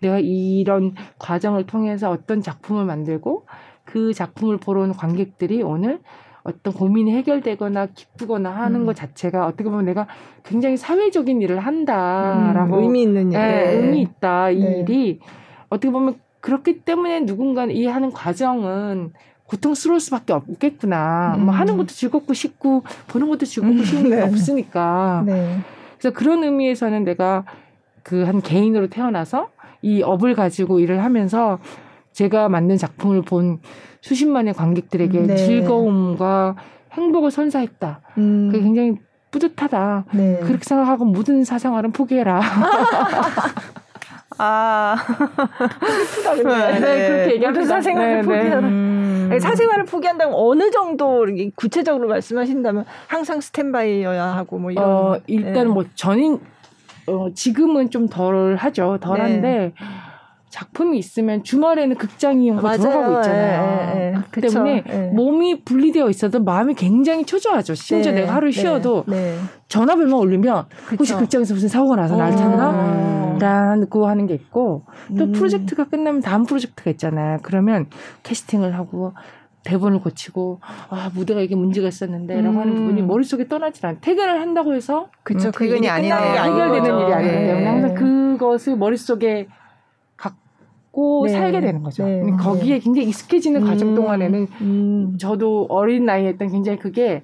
내가 이런 과정을 통해서 어떤 작품을 만들고 그 작품을 보러 온 관객들이 오늘 어떤 고민이 해결되거나 기쁘거나 하는 음. 것 자체가 어떻게 보면 내가 굉장히 사회적인 일을 한다라고 음, 의미 있는 일, 네, 네. 의미 있다 이 네. 일이 어떻게 보면 그렇기 때문에 누군가는 이 하는 과정은 고통스러울 수밖에 없겠구나. 음. 뭐 하는 것도 즐겁고 싶고 보는 것도 즐겁고 음, 싶은 게 네. 없으니까. 네. 그래서 그런 의미에서는 내가 그 한 개인으로 태어나서 이 업을 가지고 일을 하면서 제가 만든 작품을 본 수십만의 관객들에게 네. 즐거움과 행복을 선사했다. 음. 그게 굉장히 뿌듯하다. 네. 그렇게 생각하고 모든 사생활은 포기해라. 아. 슬프다, 근데. 네, 네, 그렇게 얘기하면 사생활을 네, 포기하라. 음. 사생활을 포기한다면 어느 정도 구체적으로 말씀하신다면 항상 스탠바이여야 하고 뭐 이런. 어, 일단 네. 뭐 전인, 어, 지금은 좀 덜 하죠. 덜 한데. 네. 작품이 있으면 주말에는 극장 이용으로 돌아가고 있잖아요. 예, 예, 예. 그 때문에 예. 몸이 분리되어 있어도 마음이 굉장히 초조하죠. 심지어 네, 내가 하루 네, 쉬어도 네, 전화벨만 울리면 그쵸. 혹시 극장에서 무슨 사고가 나서 날 찾나? 라고 하는 게 있고 또 음. 프로젝트가 끝나면 다음 프로젝트가 있잖아요. 그러면 캐스팅을 하고 대본을 고치고 아 무대가 이게 문제가 있었는데라고 음. 하는 부분이 머릿속에 떠나질 않아. 퇴근을 한다고 해서 그쵸 음, 그 퇴근이 아니네 해결되는 일이 아니기 때문에 항상 그것을 머릿속에 갖고 네. 살게 되는 거죠. 네. 거기에 굉장히 익숙해지는 음. 과정 동안에는 음. 저도 어린 나이에 때 굉장히 그게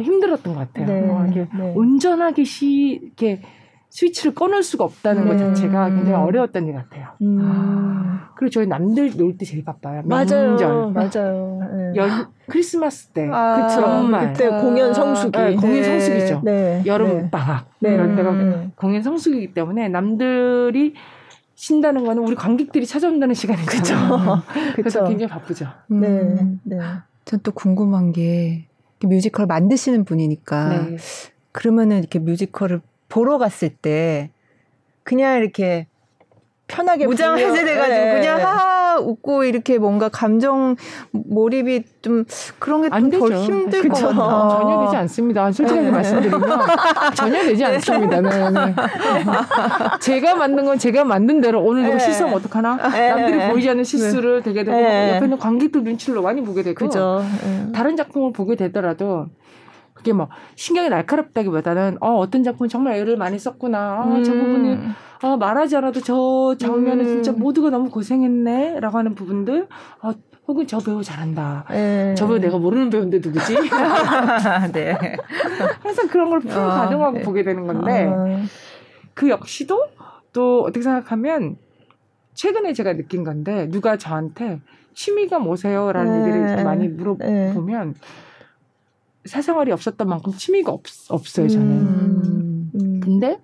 힘들었던 것 같아요. 네. 뭐 이렇게 네. 온전하게 시 이렇게 스위치를 꺼놓을 수가 없다는 것 네. 자체가 굉장히 어려웠던 일 같아요. 음. 아. 그리고 저희 남들 놀 때 제일 바빠요. 명절. 맞아요. 맞아요. 네. 연, 크리스마스 때. 아, 그쵸. 그때 공연 성수기. 네, 공연 네. 성수기죠. 네. 여름 방학. 이런 때가 공연 성수기이기 때문에 남들이 쉰다는 거는 우리 관객들이 찾아온다는 시간이죠. 그래서 굉장히 바쁘죠. 음, 네. 네. 전 또 궁금한 게 뮤지컬 만드시는 분이니까 네. 그러면은 이렇게 뮤지컬을 보러 갔을 때 그냥 이렇게 편하게 무장 해제돼가지고 네. 그냥 하하 웃고 이렇게 뭔가 감정 몰입이 좀 그런 게 좀 덜 힘들 그쵸. 것 같아요. 전혀 되지 않습니다. 솔직하게 네. 말씀드리면 전혀 되지 않습니다. 네. 네. 제가 만든 건 제가 만든 대로 오늘 누가 네. 실수하면 어떡하나? 네. 남들이 보이지 않는 실수를 되게 되고 옆에 있는 관객들 눈치를 많이 보게 되고 그죠. 다른 작품을 보게 되더라도 그게 뭐 신경이 날카롭다기보다는 어 어떤 작품은 정말 애를 많이 썼구나. 아, 음. 저 부분이 아 말하지 않아도 저 장면은 음. 진짜 모두가 너무 고생했네 라고 하는 부분들. 아, 혹은 저 배우 잘한다. 네. 저 배우 내가 모르는 배우인데 누구지? 네. 항상 그런 걸 풀어 가정하고 어, 네. 보게 되는 건데 어. 그 역시도 또 어떻게 생각하면 최근에 제가 느낀 건데 누가 저한테 취미가 뭐세요라는 네. 얘기를 많이 물어보면 네. 사생활이 없었던 만큼 취미가 없, 없어요, 저는. 음. 음. 근데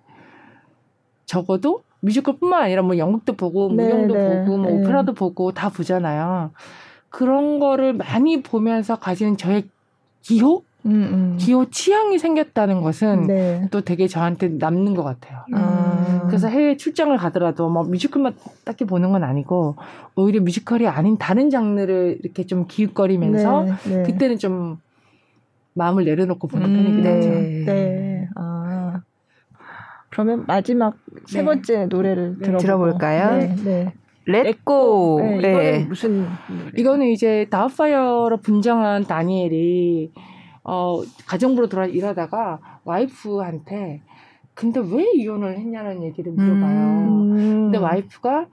적어도 뮤지컬뿐만 아니라 뭐 연극도 보고 무용도 네, 네, 보고 뭐 네. 오페라도 보고 다 보잖아요. 그런 거를 많이 보면서 가지는 저의 기호, 음, 음. 기호 취향이 생겼다는 것은 네. 또 되게 저한테 남는 것 같아요. 음. 그래서 해외 출장을 가더라도 뭐 뮤지컬만 딱히 보는 건 아니고 오히려 뮤지컬이 아닌 다른 장르를 이렇게 좀 기웃거리면서 네, 네. 그때는 좀 마음을 내려놓고 보는 음, 편이긴 네. 하죠. 네. 아. 그러면 마지막 세 네. 번째 노래를 네. 들어볼까요? 네. 네. 렛고. 네, 이거는 무슨 이거는 이제 다우파이어로 분장한 다니엘이 어 가정부로 돌아 일하다가 와이프한테 근데 왜 이혼을 했냐는 얘기를 물어봐요. 음. 근데 와이프가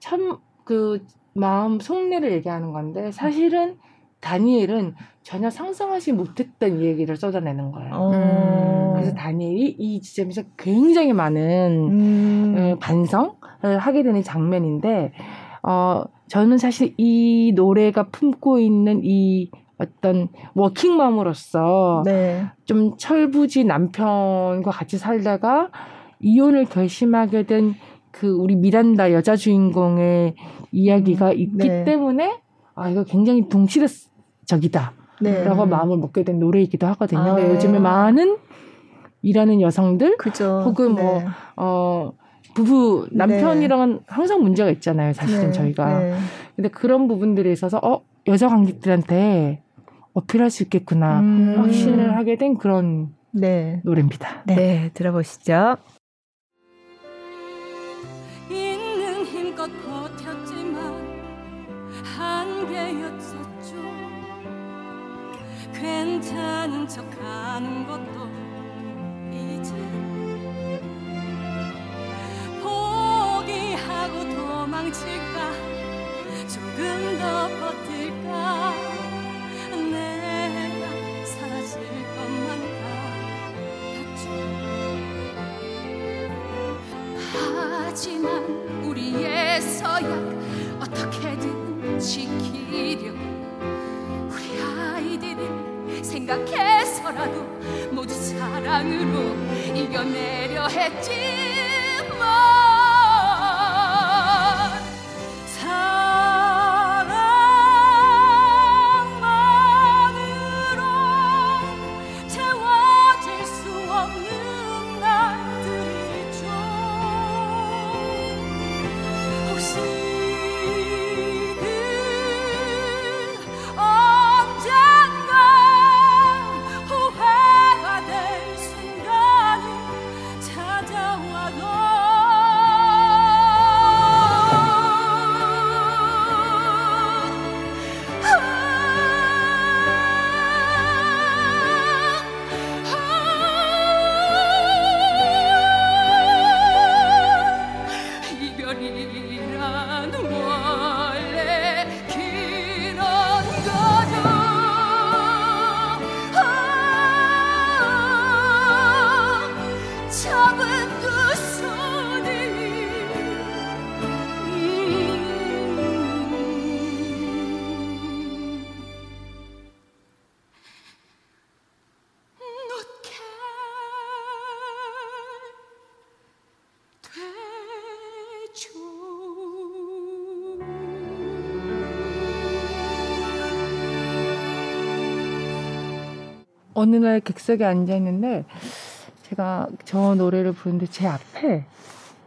참 그 마음 속내를 얘기하는 건데 사실은 다니엘은 전혀 상상하지 못했던 얘기를 쏟아내는 거예요. 음. 그래서 다니엘이 이 지점에서 굉장히 많은 음. 어, 반성을 하게 되는 장면인데, 어, 저는 사실 이 노래가 품고 있는 이 어떤 워킹맘으로서 네. 좀 철부지 남편과 같이 살다가 이혼을 결심하게 된 그 우리 미란다 여자 주인공의 이야기가 음, 있기 네. 때문에 아 이거 굉장히 동시대적이다. 네. 라고 마음을 먹게 된 노래이기도 하거든요. 아, 네. 요즘에 많은 일하는 여성들 그죠. 혹은 뭐, 네. 어, 부부, 남편이랑은 네. 항상 문제가 있잖아요. 사실은 네. 저희가. 네. 근데 그런 부분들에 있어서, 어, 여자 관객들한테 어필할 수 있겠구나. 음. 확신을 하게 된 그런 네. 노래입니다. 네, 들어보시죠. 괜찮은 척하는 것도 이제 포기하고 도망칠까? 조금 더 버틸까? 내가 사라질 것만 같았죠. 하지만 우리의 서약 어떻게든 지키려 우리 아이들을 생각해서라도 모두 사랑으로 이겨내려 했지만 어느 날 객석에 앉아 있는데 제가 저 노래를 부르는데 제 앞에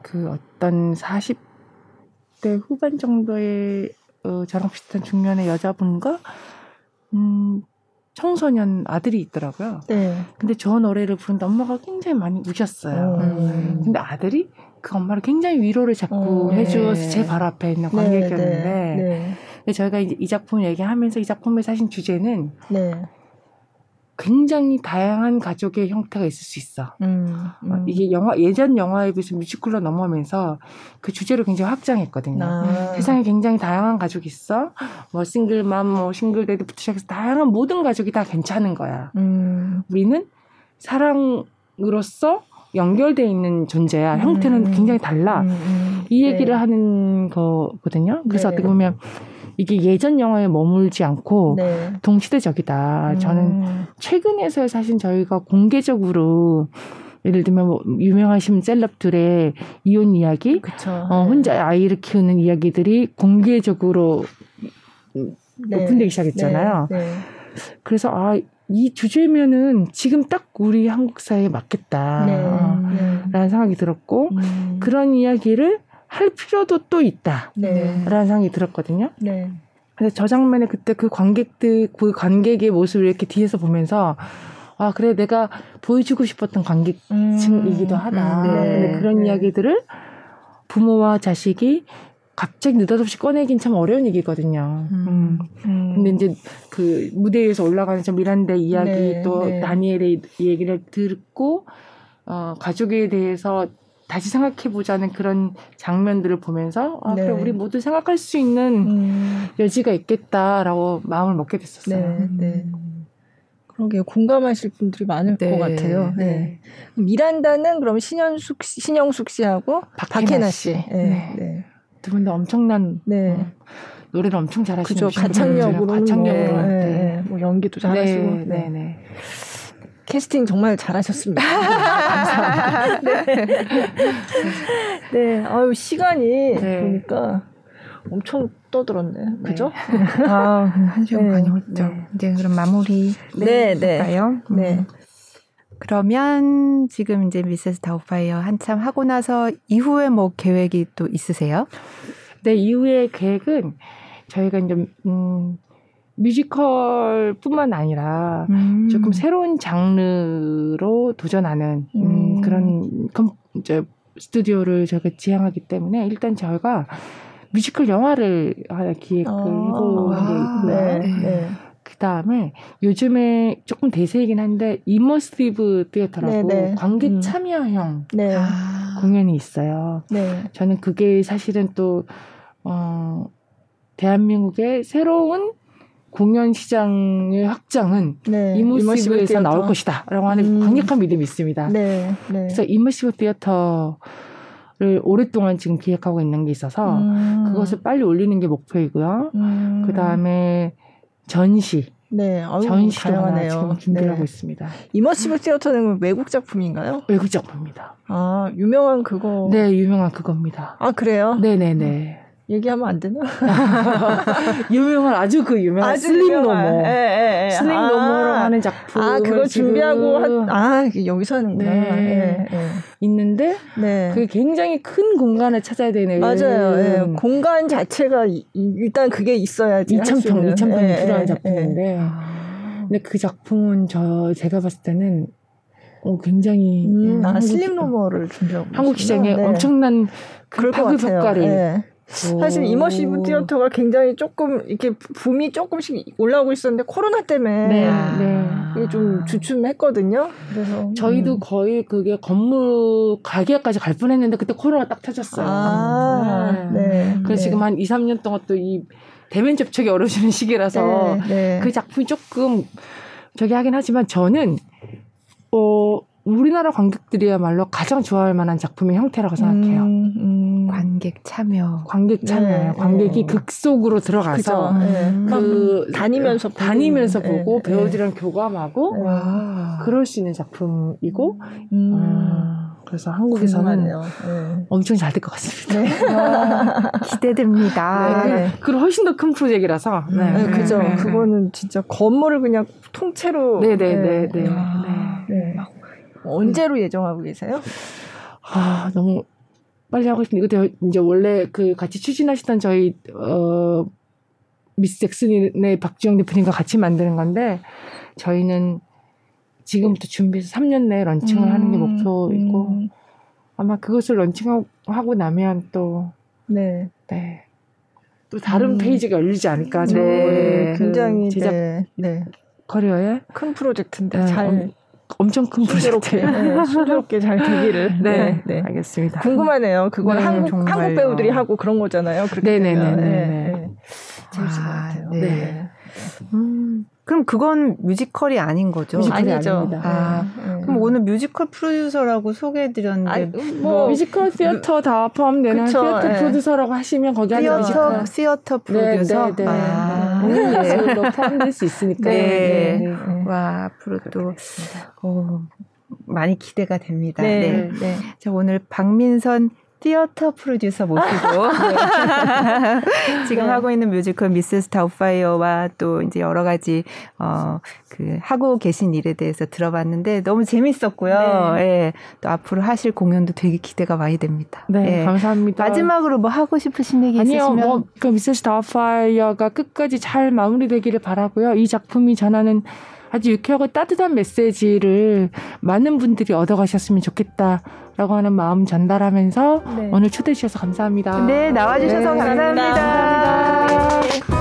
그 어떤 40대 후반 정도의 어, 저랑 비슷한 중년의 여자분과 음, 청소년 아들이 있더라고요. 네. 근데 저 노래를 부르는데 엄마가 굉장히 많이 우셨어요. 음. 근데 아들이 그 엄마를 굉장히 위로를 자꾸 어, 해주어서 네. 제발 앞에 있는 네, 관객이었는데 네, 네. 저희가 이제 이 작품 얘기하면서 이 작품의 사실 주제는 네. 굉장히 다양한 가족의 형태가 있을 수 있어. 음, 음. 어, 이게 영화 예전 영화에 비해서 뮤지컬로 넘어오면서 그 주제를 굉장히 확장했거든요. 아. 세상에 굉장히 다양한 가족이 있어. 뭐 싱글맘, 뭐 싱글데드부터 시작해서 다양한 모든 가족이 다 괜찮은 거야. 음. 우리는 사랑으로서 연결돼 있는 존재야. 형태는 음. 굉장히 달라. 음, 음. 이 얘기를 네. 하는 거거든요. 그래서 네. 어떻게 보면 이게 예전 영화에 머물지 않고 네. 동시대적이다. 음. 저는 최근에서 사실 저희가 공개적으로 예를 들면 뭐 유명하신 셀럽들의 이혼 이야기, 어, 혼자 아이를 키우는 이야기들이 공개적으로 네. 오픈되기 시작했잖아요. 네. 네. 그래서 아, 이 주제면은 지금 딱 우리 한국 사회에 맞겠다라는 네. 네. 생각이 들었고 음. 그런 이야기를 할 필요도 또 있다라는 네. 생각이 들었거든요. 네. 그래서 저 장면에 그때 그 관객들 그 관객의 모습을 이렇게 뒤에서 보면서 아 그래 내가 보여주고 싶었던 관객층이기도 음. 하다. 음, 네. 근데 그런 네. 이야기들을 부모와 자식이 갑자기 느닷없이 꺼내긴 참 어려운 얘기거든요. 음. 음. 음. 근데 이제 그 무대 에서 올라가는 저 미란다 이야기 네, 또 네. 다니엘의 얘기를 듣고 어 가족에 대해서 다시 생각해 보자는 그런 장면들을 보면서 아, 네. 그래 우리 모두 생각할 수 있는 음. 여지가 있겠다라고 마음을 먹게 됐었어요. 네, 네. 그러게 공감하실 분들이 많을 네, 것 같아요. 네. 네. 미란다는 그럼 신현숙 신영숙 씨하고 박혜나 씨. 씨. 네. 네. 두분 다 엄청난 네. 어, 노래를 엄청 잘하시는 그죠. 가창력으로 가창력으로 뭐, 네, 뭐 연기도 잘하시고. 네, 네. 네. 캐스팅 정말 잘하셨습니다. 감사합니다. 네. 네. 아유, 시간이 네. 보니까 엄청 떠들었네. 그죠? 네. 아, 한 시간 네. 반이 훌쩍. 네. 이제 그럼 마무리 네, 네. 할까요? 네. 음. 그러면 지금 이제 미세스 다우파이어 한참 하고 나서 이후에 뭐 계획이 또 있으세요? 네, 이후의 계획은 저희가 이제 음 뮤지컬뿐만 아니라 음. 조금 새로운 장르로 도전하는 음, 음. 그런 com-, 이제 스튜디오를 저희가 지향하기 때문에 일단 저희가 뮤지컬 영화를 하나 기획을 어. 해보는 게 있고요. 네. 네. 그 다음에 요즘에 조금 대세이긴 한데 immersive theater라고 네, 네. 관객 음. 참여형 네. 공연이 있어요. 네. 저는 그게 사실은 또 어, 대한민국의 새로운 공연 시장의 확장은 네. 이머시브에서 나올 것이다라고 하는 음. 강력한 믿음이 있습니다. 네. 네. 그래서 이머시브 티어터를 오랫동안 지금 기획하고 있는 게 있어서 음. 그것을 빨리 올리는 게 목표이고요. 음. 그 다음에 전시 네, 아유, 전시도 하나 지금 준비를 네. 하고 있습니다. 이머시브 시어터는 외국 작품인가요? 외국 작품입니다. 아, 유명한 그거. 네, 유명한 그겁니다. 아, 그래요? 네 네 네. 얘기하면 안 되나? 유명한 아주 그 유명한 아주 Sleep No More. 예, 예, 예. Sleep 아, No More로 하는 작품. 아, 그걸 준비하고 한, 아, 여기서 하는구나. 네. 예, 예. 있는데 네. 그게 굉장히 큰 공간을 찾아야 되는 맞아요. 예. 공간 자체가 이, 일단 그게 있어야지 2,000평, 2,000평이 필요한 작품인데 근데 그 작품은 저 제가 봤을 때는 어, 굉장히 음, 아, 슬림 노머를 준비하고 한국 시장에 네. 엄청난 그 파급 효과를 네. 사실 이머시브 티어터가 굉장히 조금 이렇게 붐이 조금씩 올라오고 있었는데 코로나 때문에 네, 네. 이게 좀 주춤했거든요. 그래서 저희도 음. 거의 그게 건물 가게까지 갈 뻔했는데 그때 코로나 딱 터졌어요. 아, 네. 네. 그래서 네. 지금 한 2, 3년 동안 또 이 대면 접촉이 어려지는 시기라서 네, 네. 그 작품이 조금 저기 하긴 하지만 저는 어 우리나라 관객들이야말로 가장 좋아할 만한 작품의 형태라고 생각해요. 음, 음. 관객 참여. 관객 참여요. 네, 관객이 네. 극 속으로 들어가서 네. 그 다니면서 다니면서 네, 보고 네. 배우들이랑 교감하고 그럴 수 있는 작품이고 음. 음. 그래서 한국에서는 네. 엄청 잘 될 것 같습니다. 네. 기대됩니다. 네. 그리고 훨씬 더 큰 프로젝트라서. 네. 네. 그죠. 그거는 진짜 건물을 그냥 통째로. 네네네. 네. 네. 네. 언제로 예정하고 계세요? 아, 너무 빨리 하고 싶은데 이것도 이제 원래 그 같이 추진하시던 저희 어 미스 잭슨의 박지영 대표님과 같이 만드는 건데 저희는 지금부터 준비해서 3년 내에 런칭을 음, 하는 게 목표이고 음. 아마 그것을 런칭하고 나면 또 네. 네. 또 다른 음. 페이지가 열리지 않을까. 네. 그 굉장히 제작 네. 네. 커리어에 큰 프로젝트인데 네. 잘 엄청 큰 프로젝트. 네, 순조롭게 잘 되기를. 네, 네, 네. 알겠습니다. 궁금하네요. 그건 네, 한국, 정말요. 한국 배우들이 하고 그런 거잖아요. 네네네. 네, 네. 재밌을 아, 것 같아요. 네. 음, 그럼 그건 뮤지컬이 아닌 거죠? 뮤지컬이 아니죠. 아닙니다. 아, 네. 그럼 오늘 뮤지컬 프로듀서라고 소개해드렸는데 아니, 뭐, 뭐, 뮤지컬 시어터 다 포함되는 그쵸, 시어터 네. 프로듀서라고 하시면 거기 시어터, 뮤지컬 시어터 프로듀서 네, 네, 네. 아, 네. 네. 포함될 수 있으니까. 네. 네. 와 앞으로 또 어, 많이 기대가 됩니다. 네. 네. 자 오늘 박민선 theater 프로듀서 모시고 네. 지금 네. 하고 있는 뮤지컬 미세스 다웃파이어와 또 이제 여러 가지 어 그 하고 계신 일에 대해서 들어봤는데 너무 재밌었고요. 네. 예. 또 앞으로 하실 공연도 되게 기대가 많이 됩니다. 네, 예. 감사합니다. 마지막으로 뭐 하고 싶으신 얘기 아니요, 있으시면 뭐그 미세스 다웃파이어가 끝까지 잘 마무리되기를 바라고요. 이 작품이 전하는 아주 유쾌하고 따뜻한 메시지를 많은 분들이 얻어가셨으면 좋겠다 라고 하는 마음 전달하면서 네. 오늘 초대해 주셔서 감사합니다. 네, 나와주셔서 네, 감사합니다. 감사합니다. 감사합니다.